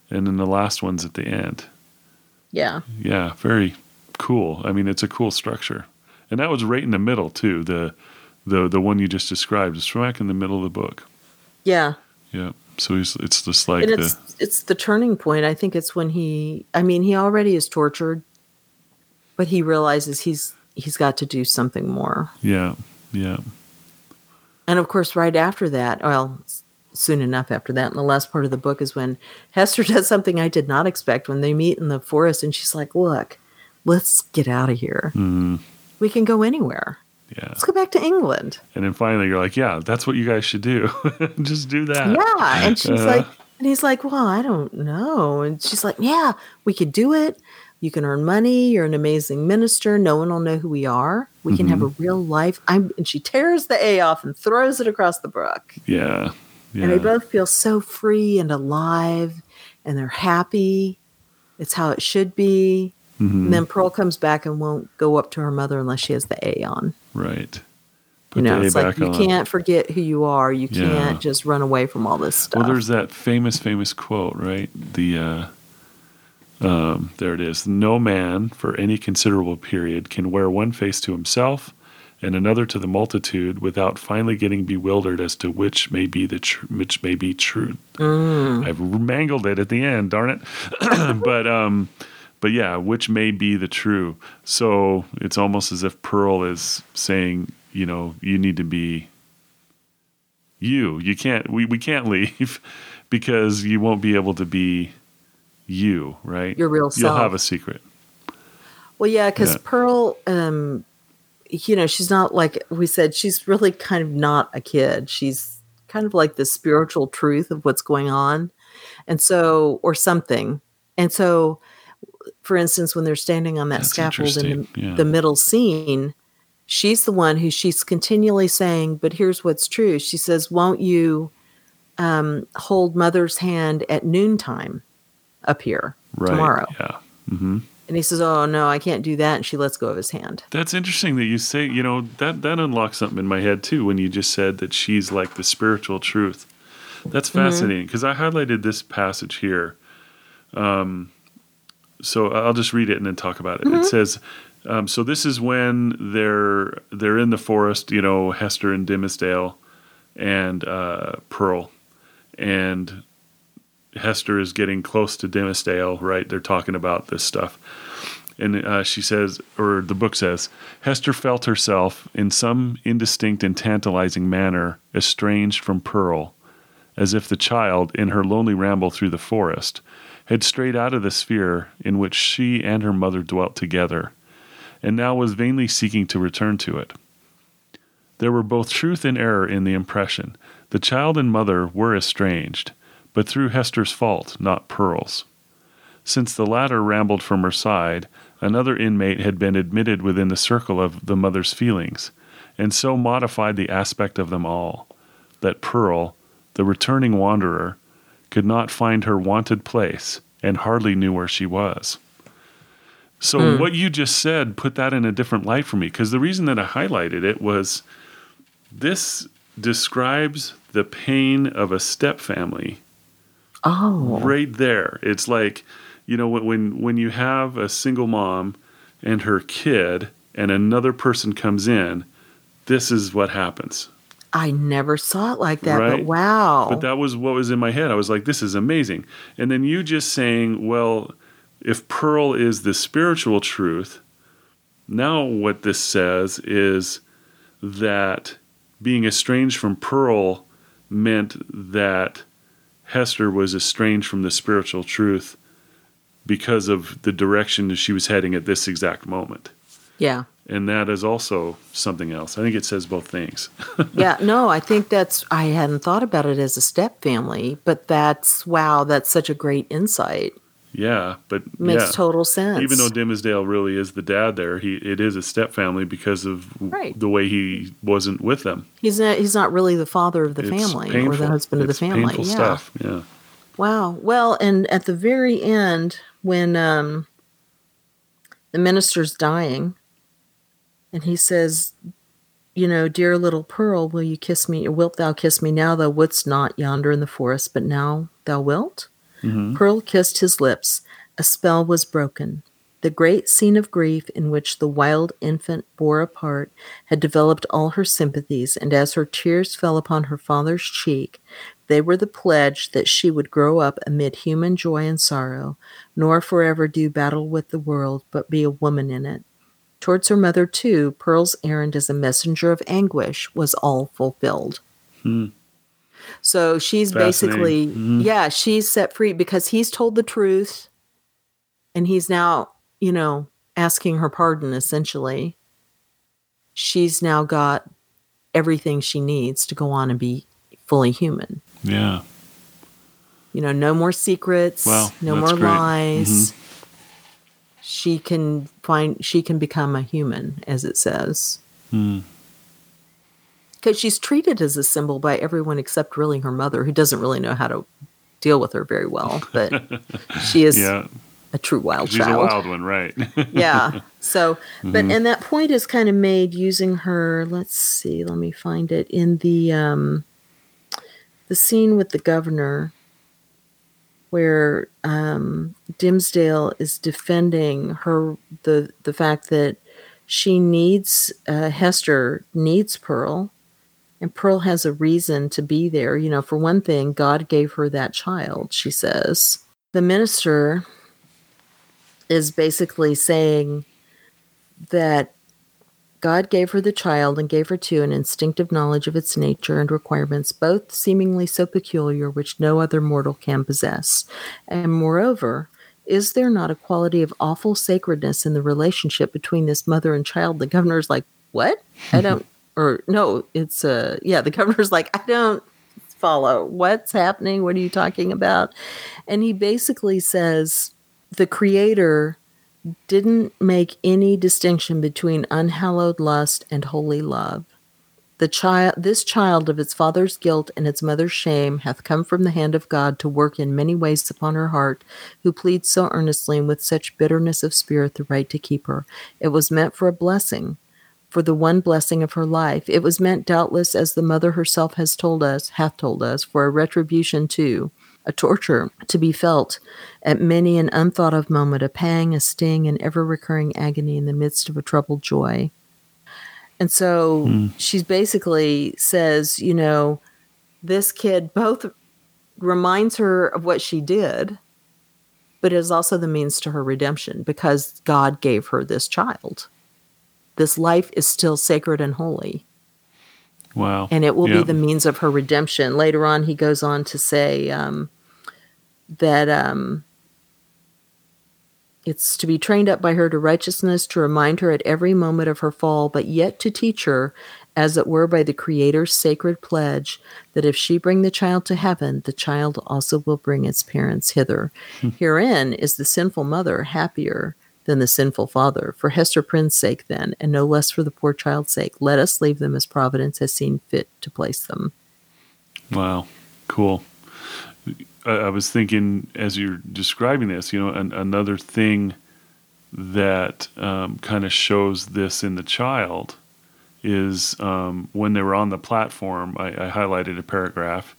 And then the last one's at the end. Yeah. Yeah, very cool. I mean, it's a cool structure, and that was right in the middle too. The the the one you just described is smack in the middle of the book. Yeah. Yeah, so he's, it's just like and the it's it's the turning point. I think it's when he I mean, he already is tortured, but he realizes he's he's got to do something more. Yeah. Yeah. And of course, right after that, well, soon enough after that, in the last part of the book is when Hester *laughs* does something I did not expect when they meet in the forest, and she's like, "Look, let's get out of here. Mm-hmm. We can go anywhere. Yeah. Let's go back to England." And then finally, you're like, yeah, that's what you guys should do. *laughs* Just do that. Yeah, and she's Uh, like, and he's like, "Well, I don't know," and she's like, "Yeah, we could do it." You can earn money. You're an amazing minister. No one will know who we are. We can have a real life. I'm, and she tears the A off and throws it across the brook. Yeah. Yeah. and they both feel so free and alive and they're happy it's how it should be Mhm. and then pearl comes back and won't go up to her mother unless she has the a on right. you know it's like you on. can't forget who you are you Yeah. can't just run away from all this stuff Well, there's that famous, famous quote, right? The uh, um, there it is. No man for any considerable period can wear one face to himself and another to the multitude without finally getting bewildered as to which may be the tr- which may be true. Mm. I've mangled it at the end, darn it. *clears throat* but um, but yeah, which may be the true. So it's almost as if Pearl is saying, you know, you need to be you. You can't. We we can't *laughs* leave because you won't be able to be you. Right. Your real self. You'll have a secret. well yeah because Yeah. pearl um you know she's not like we said she's really kind of not a kid she's kind of like the spiritual truth of what's going on and so or something and so for instance when they're standing on that That's scaffold in the, yeah. the middle scene she's the one who she's continually saying but here's what's true she says won't you um, hold mother's hand at noontime up here Right. tomorrow Yeah. hmm and he says oh no i can't do that and she lets go of his hand That's interesting that you say, you know, that that unlocks something in my head too when you just said that she's like the spiritual truth. That's fascinating because I highlighted this passage here. Um, so I'll just read it and then talk about it. It says, um, so this is when they're they're in the forest, you know, Hester and Dimmesdale and uh, Pearl, and Hester is getting close to Dimmesdale, right? They're talking about this stuff. And uh, she says, or the book says, Hester felt herself, in some indistinct and tantalizing manner, estranged from Pearl, as if the child, in her lonely ramble through the forest, had strayed out of the sphere in which she and her mother dwelt together, and now was vainly seeking to return to it. There were both truth and error in the impression. The child and mother were estranged, but through Hester's fault, not Pearl's. Since the latter rambled from her side, another inmate had been admitted within the circle of the mother's feelings, and so modified the aspect of them all, that Pearl, the returning wanderer, could not find her wanted place and hardly knew where she was. So, hmm. what you just said put that in a different light for me, because the reason that I highlighted it was this describes the pain of a step family oh right there. It's like, you know, when when when you have a single mom and her kid and another person comes in, this is what happens. I never saw it like that, but wow. But that was what was in my head. I was like, this is amazing. And then you just saying, well, if Pearl is the spiritual truth, now what this says is that being estranged from Pearl meant that Hester was estranged from the spiritual truth because of the direction she was heading at this exact moment. yeah. And that is also something else. I think it says both things. *laughs* Yeah. No, I think that's, I hadn't thought about it as a step family, but that's, wow, that's such a great insight. yeah, but Makes yeah. total sense. even though Dimmesdale really is the dad there, he it is a step family because of Right. the way he wasn't with them. he's not, he's not really the father of the It's family or painful. the husband of It's the family. Painful yeah. stuff. Yeah. Wow. Well, and at the very end, when um, the minister's dying, and he says, You know, dear little Pearl, will you kiss me, wilt thou kiss me now? Thou wouldst not yonder in the forest, but now thou wilt? Mhm. Pearl kissed his lips. A spell was broken. The great scene of grief in which the wild infant bore a part had developed all her sympathies, and as her tears fell upon her father's cheek, they were the pledge that she would grow up amid human joy and sorrow, nor forever do battle with the world, but be a woman in it. Towards her mother, too, Pearl's errand as a messenger of anguish was all fulfilled. Hmm. So she's basically, yeah, she's set free because he's told the truth and he's now, you know, asking her pardon essentially. She's now got everything she needs to go on and be fully human. Yeah. You know, no more secrets, Wow, no more great. lies. She can find she can become a human, as it says. Hmm. Because she's treated as a symbol by everyone except really her mother, who doesn't really know how to deal with her very well. But *laughs* she is Yeah. a true wild She's child. a wild one, right? *laughs* yeah. So, *laughs* but Mm-hmm. and that point is kind of made using her. Let's see. Let me find it in the um, the scene with the governor, where um, Dimmesdale is defending her the the fact that she needs uh, Hester needs Pearl, and Pearl has a reason to be there. You know, for one thing, God gave her that child. She says the minister is basically saying that God gave her the child and gave her too an instinctive knowledge of its nature and requirements, both seemingly so peculiar which no other mortal can possess. And moreover, is there not a quality of awful sacredness in the relationship between this mother and child? The governor's like, What? I don't, *laughs* or no, it's, uh, yeah, the governor's like, I don't follow. What's happening? What are you talking about? And he basically says, the creator didn't make any distinction between unhallowed lust and holy love. The child this child of its father's guilt and its mother's shame hath come from the hand of God to work in many ways upon her heart, who pleads so earnestly and with such bitterness of spirit the right to keep her. It was meant for a blessing, for the one blessing of her life. It was meant doubtless, as the mother herself has told us, hath told us, for a retribution too, a torture to be felt at many an unthought of moment, a pang, a sting, an ever recurring agony in the midst of a troubled joy. And so hmm. she's basically says, you know, this kid both reminds her of what she did, but is also the means to her redemption because God gave her this child. This life is still sacred and holy wow. and it will Yeah. be the means of her redemption. Later on, he goes on to say um, that um, it's to be trained up by her to righteousness, to remind her at every moment of her fall, but yet to teach her, as it were by the Creator's sacred pledge, that if she bring the child to heaven, the child also will bring its parents hither. Herein is the sinful mother happier than the sinful father. For Hester Prynne's sake, then, and no less for the poor child's sake, let us leave them as Providence has seen fit to place them. Wow, cool. I, I was thinking as you're describing this, you know, an, another thing that um, kind of shows this in the child is um, when they were on the platform. I, I highlighted a paragraph.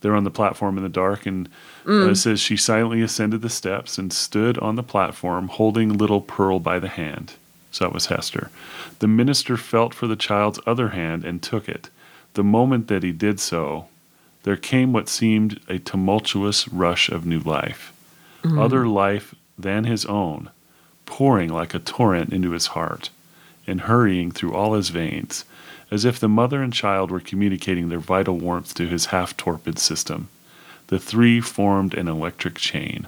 They're on the platform in the dark, and uh, it says she silently ascended the steps and stood on the platform, holding little Pearl by the hand. So that was Hester. The minister felt for the child's other hand and took it. The moment that he did so, there came what seemed a tumultuous rush of new life, other life than his own, pouring like a torrent into his heart and hurrying through all his veins, as if the mother and child were communicating their vital warmth to his half torpid system. The three formed an electric chain.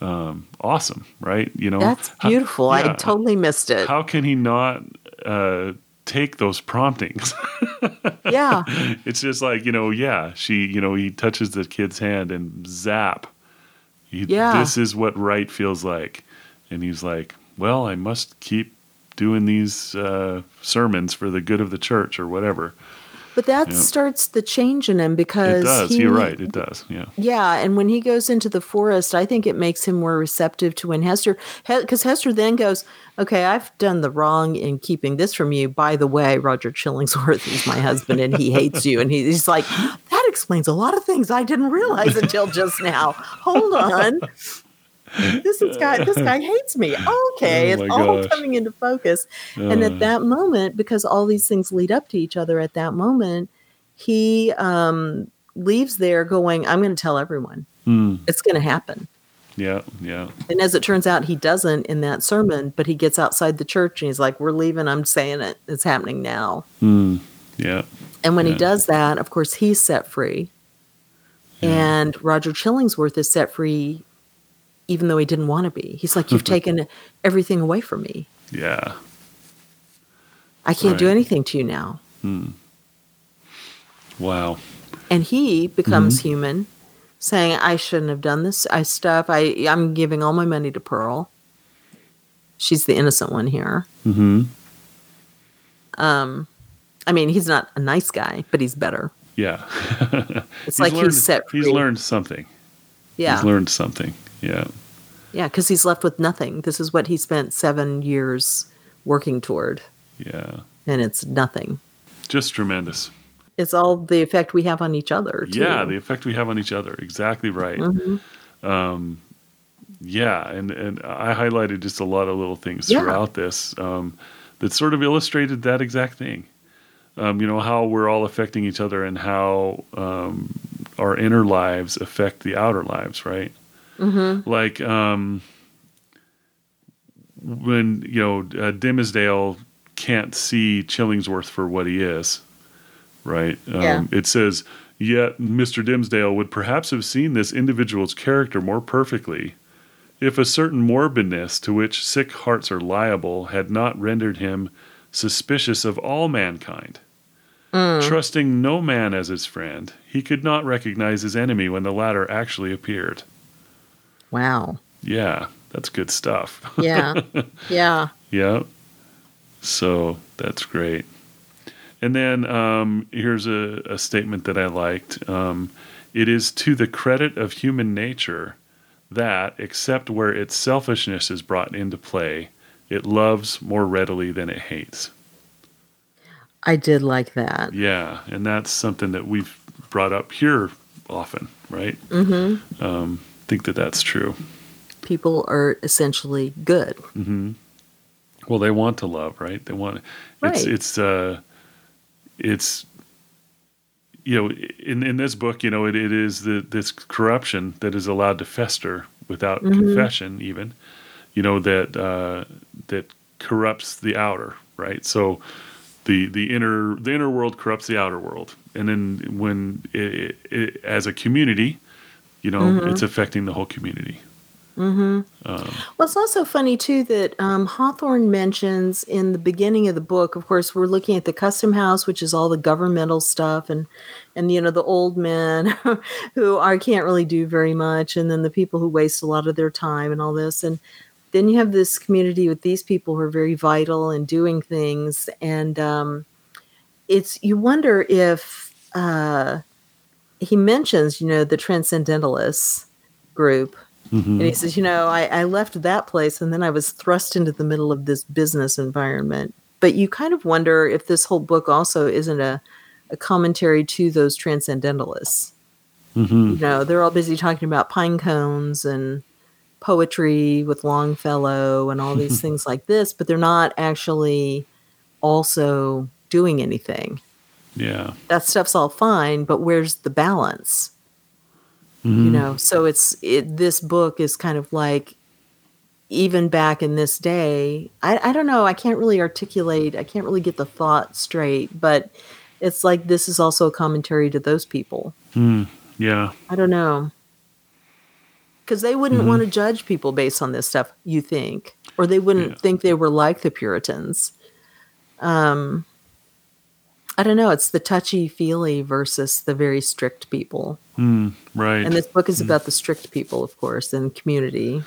Um, awesome, right? You know, That's how- beautiful. I totally missed it. How can he not uh, take those promptings? *laughs* yeah. it's just like you know, yeah. She, you know, he touches the kid's hand and zap. He, Yeah. This is what right feels like, and he's like, well, I must keep doing these uh, sermons for the good of the church or whatever. But that Yeah. starts the change in him because It does. he, You're right. It does. Yeah. Yeah, and when he goes into the forest, I think it makes him more receptive to when Hester, because Hester then goes, "Okay, I've done the wrong in keeping this from you. By the way, Roger Chillingsworth is my husband, and he hates you." And he, he's like, "That explains a lot of things I didn't realize until just now. Hold on." This is guy. This guy hates me. *laughs* Okay, Oh it's all gosh. coming into focus. and Uh, at that moment, because all these things lead up to each other, at that moment, he um, leaves there going, "I'm going to tell everyone. mm, It's going to happen." Yeah, yeah. And as it turns out, he doesn't in that sermon, but he gets outside the church and he's like, We're leaving. I'm saying it. It's happening now. Mm, yeah. And when Yeah. he does that, of course, he's set free. And Roger Chillingsworth is set free even though he didn't want to be. He's like, You've *laughs* taken everything away from me. Yeah. I can't do anything to you now. Hmm. Wow. And he becomes Mm-hmm. human, saying, I shouldn't have done this I stuff. I, I'm giving all my money to Pearl. She's the innocent one here. Mm-hmm. Um, I mean, he's not a nice guy, but he's better. Yeah. *laughs* It's like learned, he's set free. He's learned something. yeah. He's learned something. Yeah. Yeah, because he's left with nothing. This is what he spent seven years working toward, Yeah. and it's nothing. Just tremendous. It's all the effect we have on each other. Too. Yeah, the effect we have on each other. Exactly right. Mhm. Yeah, and and I highlighted just a lot of little things Yeah. throughout this um, that sort of illustrated that exact thing. Um, you know how we're all affecting each other and how um, our inner lives affect the outer lives, right? Mhm. Like um, when you know uh, Dimmesdale can't see Chillingsworth for what he is, right? Um, Yeah. It says, yet Mr. Dimmesdale would perhaps have seen this individual's character more perfectly if a certain morbidness to which sick hearts are liable had not rendered him suspicious of all mankind. Trusting no man as his friend, he could not recognize his enemy when the latter actually appeared. Wow. Yeah, that's good stuff. Yeah. *laughs* yeah. yeah. So that's great. And then um, here's a, a statement that I liked. Um, it is to the credit of human nature that, except where its selfishness is brought into play, it loves more readily than it hates. I did like that. Yeah, and that's something that we've brought up here often, right? hmm Um, think that that's true. People are essentially good. hmm Well, they want to love, right? They want it's Right. it's uh, it's you know in in this book, you know, it, it is the this corruption that is allowed to fester without Mhm. confession, even you know that uh, that corrupts the outer, right? So the the inner the inner world corrupts the outer world, and then when it, it, as a community, you know, Mhm. it's affecting the whole community. hmm Um, Well, it's also funny too that um, Hawthorne mentions in the beginning of the book. Of course, we're looking at the custom house, which is all the governmental stuff, and and you know the old men *laughs* who are can't really do very much, and then the people who waste a lot of their time and all this, and then you have this community with these people who are very vital and doing things, and um, it's you wonder if uh, he mentions you know the transcendentalists group mhm. and he says, you know, I, I left that place and then I was thrust into the middle of this business environment. But you kind of wonder if this whole book also isn't a, a commentary to those transcendentalists. Mhm. You know, they're all busy talking about pine cones and poetry with Longfellow and all these *laughs* things like this, but they're not actually also doing anything. Yeah. That stuff's all fine, but where's the balance? you Mhm. know so it's it this book is kind of like even back in this day I, I don't know i can't really articulate i can't really get the thought straight but it's like this is also a commentary to those people Mm, yeah. i don't know because they wouldn't Mhm. want to judge people based on this stuff you think or they wouldn't Yeah. think they were like the puritans um i don't know it's the touchy feely versus the very strict people Mm, right. and this book is about the strict people, of course, and community.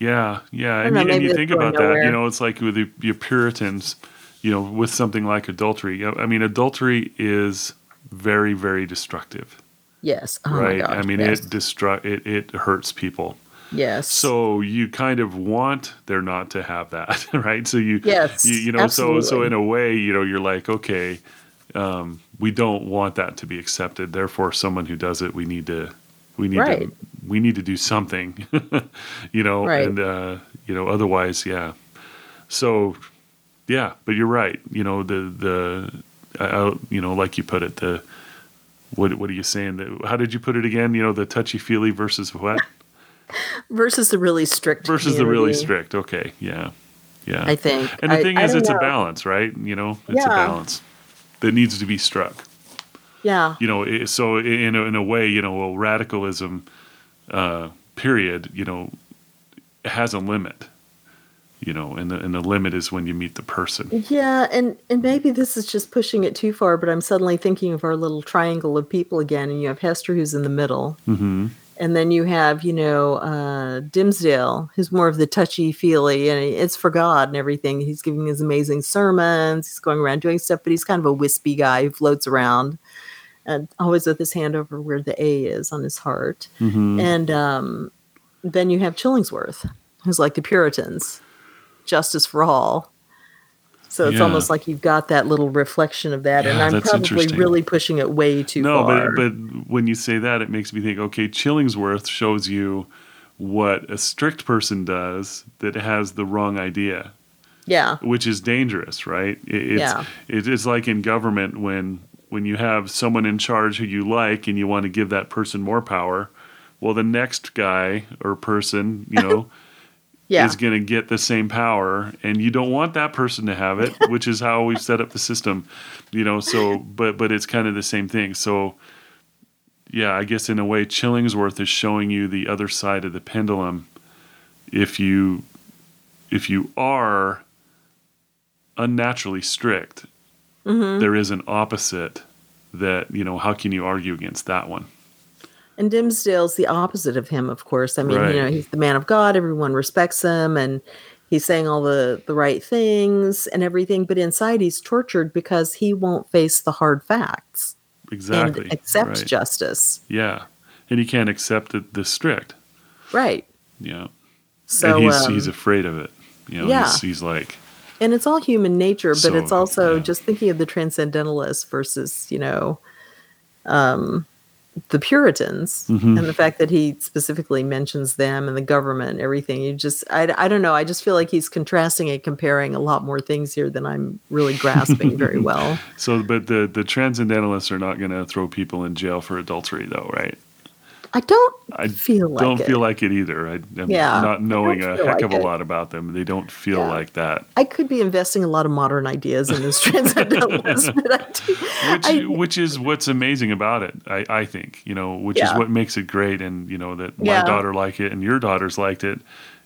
yeah. Yeah. know, you, and you think about that, you know, it's like with the, your Puritans, you know, with something like adultery. I mean, adultery is very, very destructive, Yes. Oh right? gosh. I mean, yes. it destru- it it hurts people. yes. So you kind of want there not to have that, *laughs* right? So you, Yes, you, you know, so so in a way, you know, you're like, okay, um, we don't want that to be accepted. Therefore, someone who does it, we need to, we need Right. to, we need to do something, *laughs* you know, Right. and uh, you know, otherwise, yeah. So, yeah, but you're right. You know, the the, uh, you know, like you put it, the what what are you saying? The, how did you put it again? You know, the touchy feely versus what? *laughs* versus the really strict versus the really strict. Okay, yeah, yeah. I think. and the I- thing I is, it's a balance, right? You know, it's a balance that needs to be struck. Yeah. You know, so in a, in a way, you know, well, radicalism, uh, period, you know, has a limit. You know, and the and the limit is when you meet the person. Yeah, and and maybe this is just pushing it too far, but I'm suddenly thinking of our little triangle of people again, and you have Hester who's in the middle, hmm and then you have you know uh, Dimmesdale who's more of the touchy feely, and it's for God and everything. He's giving his amazing sermons, he's going around doing stuff, but he's kind of a wispy guy who floats around, and always with his hand over where the A is on his heart. hmm And um, then you have Chillingsworth, who's like the Puritans, justice for all. So it's Yeah. almost like you've got that little reflection of that, and I'm probably really pushing it way too No, far. No, but but when you say that, it makes me think. Okay, Chillingsworth shows you what a strict person does that has the wrong idea. yeah, which is dangerous, right? It, it's Yeah. it is like in government when when you have someone in charge who you like and you want to give that person more power. Well, the next guy or person, you *laughs* know, yeah, is going to get the same power, and you don't want that person to have it, *laughs* which is how we've set up the system, you know. So, but but it's kind of the same thing. So, yeah, I guess in a way, Chillingsworth is showing you the other side of the pendulum. If you if you are unnaturally strict, Mm-hmm. there is an opposite that you know. How can you argue against that one? And Dimmesdale's the opposite of him, of course. I mean, Right. you know, he's the man of God; everyone respects him, and he's saying all the the right things and everything. But inside, he's tortured because he won't face the hard facts Exactly. and accept right. justice. Yeah, and he can't accept it, the strict. Right. Yeah. So and he's um, he's afraid of it. You know, yeah. he's, he's like, and it's all human nature but So, it's also yeah. just thinking of the transcendentalists versus you know um the puritans Mhm. and the fact that he specifically mentions them and the government and everything you just I, I don't know i just feel like he's contrasting and comparing a lot more things here than i'm really grasping very *laughs* well so, but the the transcendentalists are not going to throw people in jail for adultery, though, right? I don't I feel like don't it. feel like it either. I, I'm Yeah, not knowing a heck like of a it. lot about them. They don't feel Yeah. like that, i could be investing a lot of modern ideas in this *laughs* transcendentalism, but I, do, which I- which is what's amazing about it. I, I think you know, which is what makes it great, and you know that my Yeah. daughter liked it and your daughters liked it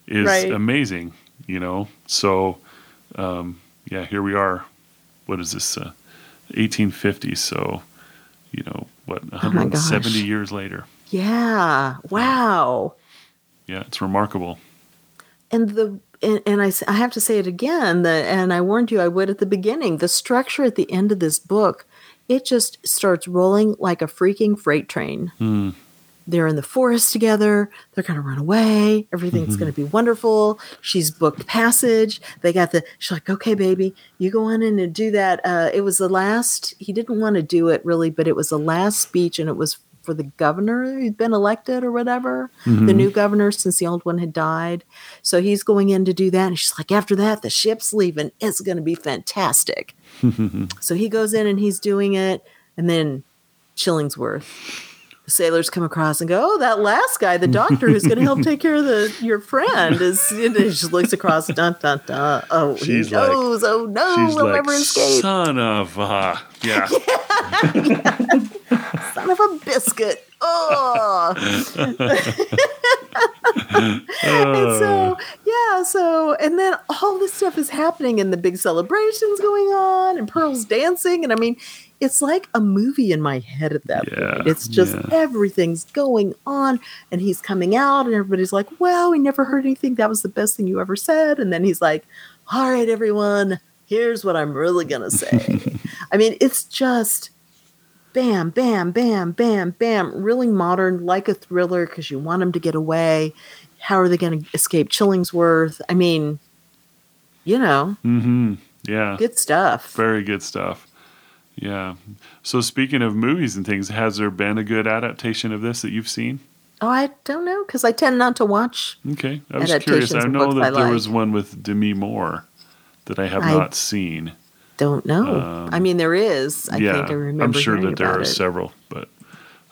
is Right. amazing. You know, so um, yeah, here we are. What is this? Uh, 1850s. So you know what? Oh 170 gosh. years later. Yeah wow Yeah, it's remarkable. and the and, and I, I have to say it again the, and i warned you i would at the beginning the structure at the end of this book it just starts rolling like a freaking freight train Hmm. they're in the forest together they're going to run away everything's going to be wonderful she's booked passage they got the she's like okay baby you go on in and do that uh, it was the last he didn't want to do it really but it was the last speech and it was for the governor who'd been elected or whatever the mm-hmm. new governor since the old one had died so he's going in to do that and she's like after that the ship's leaving it's going to be fantastic *laughs* so he goes in and he's doing it and then chillingsworth the sailors come across and go, "Oh, that last guy, the doctor who's going to help *laughs* take care of the your friend, is." And he just looks across, dun dun dun. Oh, She's he like- knows. oh no, She's we'll like, never escape. son of a yeah. *laughs* Son of a biscuit. Oh. and so yeah, so and then all this stuff is happening, and the big celebrations going on, and Pearl's dancing, and I mean, it's like a movie in my head at that Yeah, point. It's just yeah. everything's going on, and he's coming out, and everybody's like, "Well, we never heard anything. That was the best thing you ever said." And then he's like, "All right, everyone, here's what I'm really gonna say." *laughs* I mean, it's just bam, bam, bam, bam, bam, really modern, like a thriller, because you want them to get away. How are they going to escape Chillingsworth? I mean, you know, Mm-hmm. Yeah. good stuff. Very good stuff. Yeah. So speaking of movies and things, has there been a good adaptation of this that you've seen? Oh, I don't know, because I tend not to watch. Okay. I was curious. I know that I there like. was one with Demi Moore that I have I not seen. Don't know. Um, I mean, there is. I yeah. think I remember. I'm sure that there are it. several, but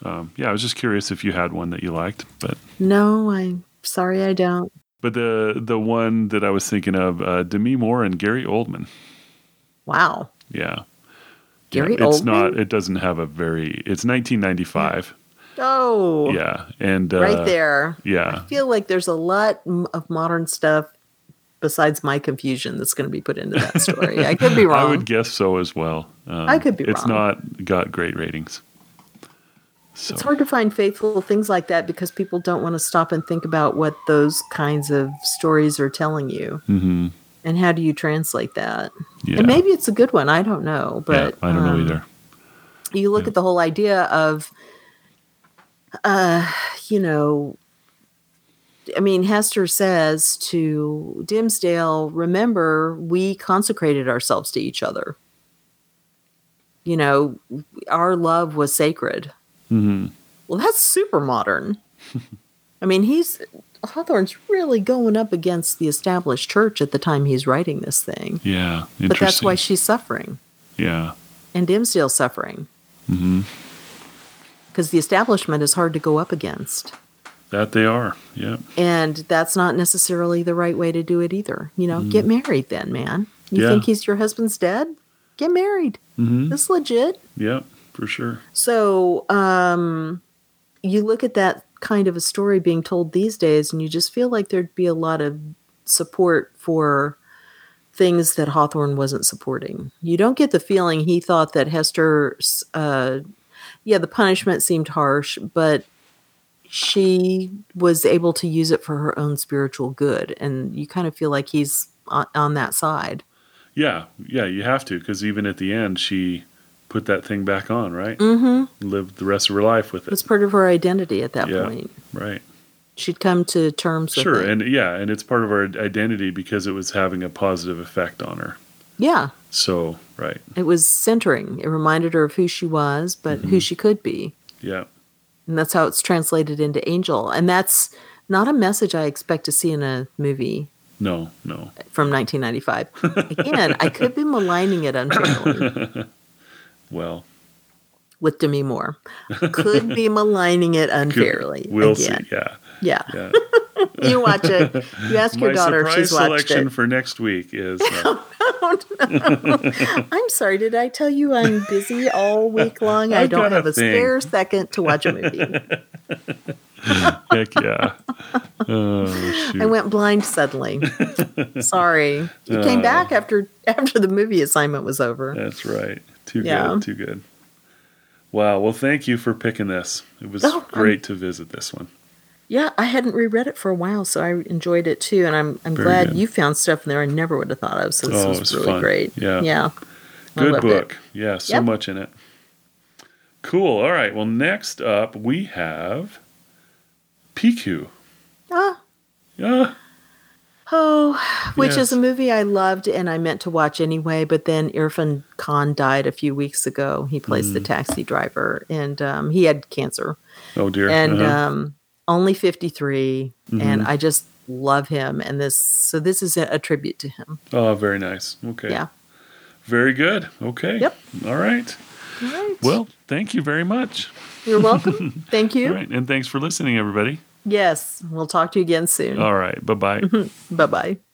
um, yeah, I was just curious if you had one that you liked. But No, I'm Sorry, I don't. But the the one that I was thinking of, uh, Demi Moore and Gary Oldman. Wow. Yeah. Gary yeah, it's Oldman? not. It doesn't have a very. It's 1995. Oh, Yeah, and uh, right there. Yeah, I feel like there's a lot of modern stuff besides my confusion that's going to be put into that *laughs* story. I could be wrong. I would guess so as well. Um, I could be It's wrong. It's not got great ratings. So It's hard to find faithful things like that because people don't want to stop and think about what those kinds of stories are telling you. mhm. And how do you translate that? yeah, And maybe it's a good one. I don't know. yeah, But I don't know um, either. You look Yeah. at the whole idea of, uh, you know, I mean, Hester says to Dimmesdale, remember, we consecrated ourselves to each other. You know, our love was sacred. hmm Well, that's super modern. *laughs* I mean, he's Hawthorne's really going up against the established church at the time he's writing this thing. Yeah, interesting. But that's why she's suffering yeah, and Dimmesdale's suffering hmm because the establishment is hard to go up against. That they are. Yeah, And that's not necessarily the right way to do it either. You know, get married then, man. You Yeah. think he's your husband's dead? Get married. Mm-hmm. That's legit. yeah, for sure. So, um, you look at that kind of a story being told these days, and you just feel like there'd be a lot of support for things that Hawthorne wasn't supporting. You don't get the feeling he thought that Hester's, uh, yeah, the punishment seemed harsh, but she was able to use it for her own spiritual good. And you kind of feel like he's on, on that side. Yeah, yeah, you have to because even at the end, she put that thing back on, right? Mm-hmm. Lived the rest of her life with It It's part of her identity at that Yeah. point. Right. She'd come to terms with it. Sure, and yeah, and it's part of our identity because it was having a positive effect on her. yeah. So, right. It was centering. It reminded her of who she was, but Mm-hmm. who she could be. Yeah. And that's how it's translated into Angel. And that's not a message I expect to see in a movie No, no. from 1995. Again, I could be maligning it unfairly *laughs* Well, with Demi Moore. Could be maligning it unfairly. we'll again. see. Yeah. Yeah. Yeah. *laughs* You watch it. You ask your My daughter if surprise she's watched selection it. for next week is *laughs* uh, I'm sorry. Did I tell you I'm busy all week long? I don't a have a spare second to watch a movie. *laughs* heck yeah. Oh. I went blind suddenly. Sorry. You came Uh. back after after the movie assignment was over. That's right. Too Yeah. good. Too good. Wow. Well, thank you for picking this. It was Oh, great to visit this one. Yeah, I hadn't reread it for a while, so I enjoyed it too. And I'm I'm Very glad good. you found stuff in there I never would have thought of. So this Oh, it was, was really fun. great. Yeah. Yeah. Good loved it. book. Yeah, so Yep. much in it. Cool. All right. Well, next up we have Piku. Ah, Yeah. oh, which Yes. is a movie I loved and I meant to watch anyway. But then Irrfan Khan died a few weeks ago. He plays Mm. the taxi driver, and um, he had cancer. Oh dear. and Uh-huh. um, only 53 and Mhm. i just love him and this so this is a, a tribute to him oh, very nice. Okay. yeah Very good. Okay. Yep. All right. all right Well, thank you very much. you're welcome *laughs* thank you All right. And thanks for listening, everybody. yes we'll talk to you again soon All right. Bye bye. bye bye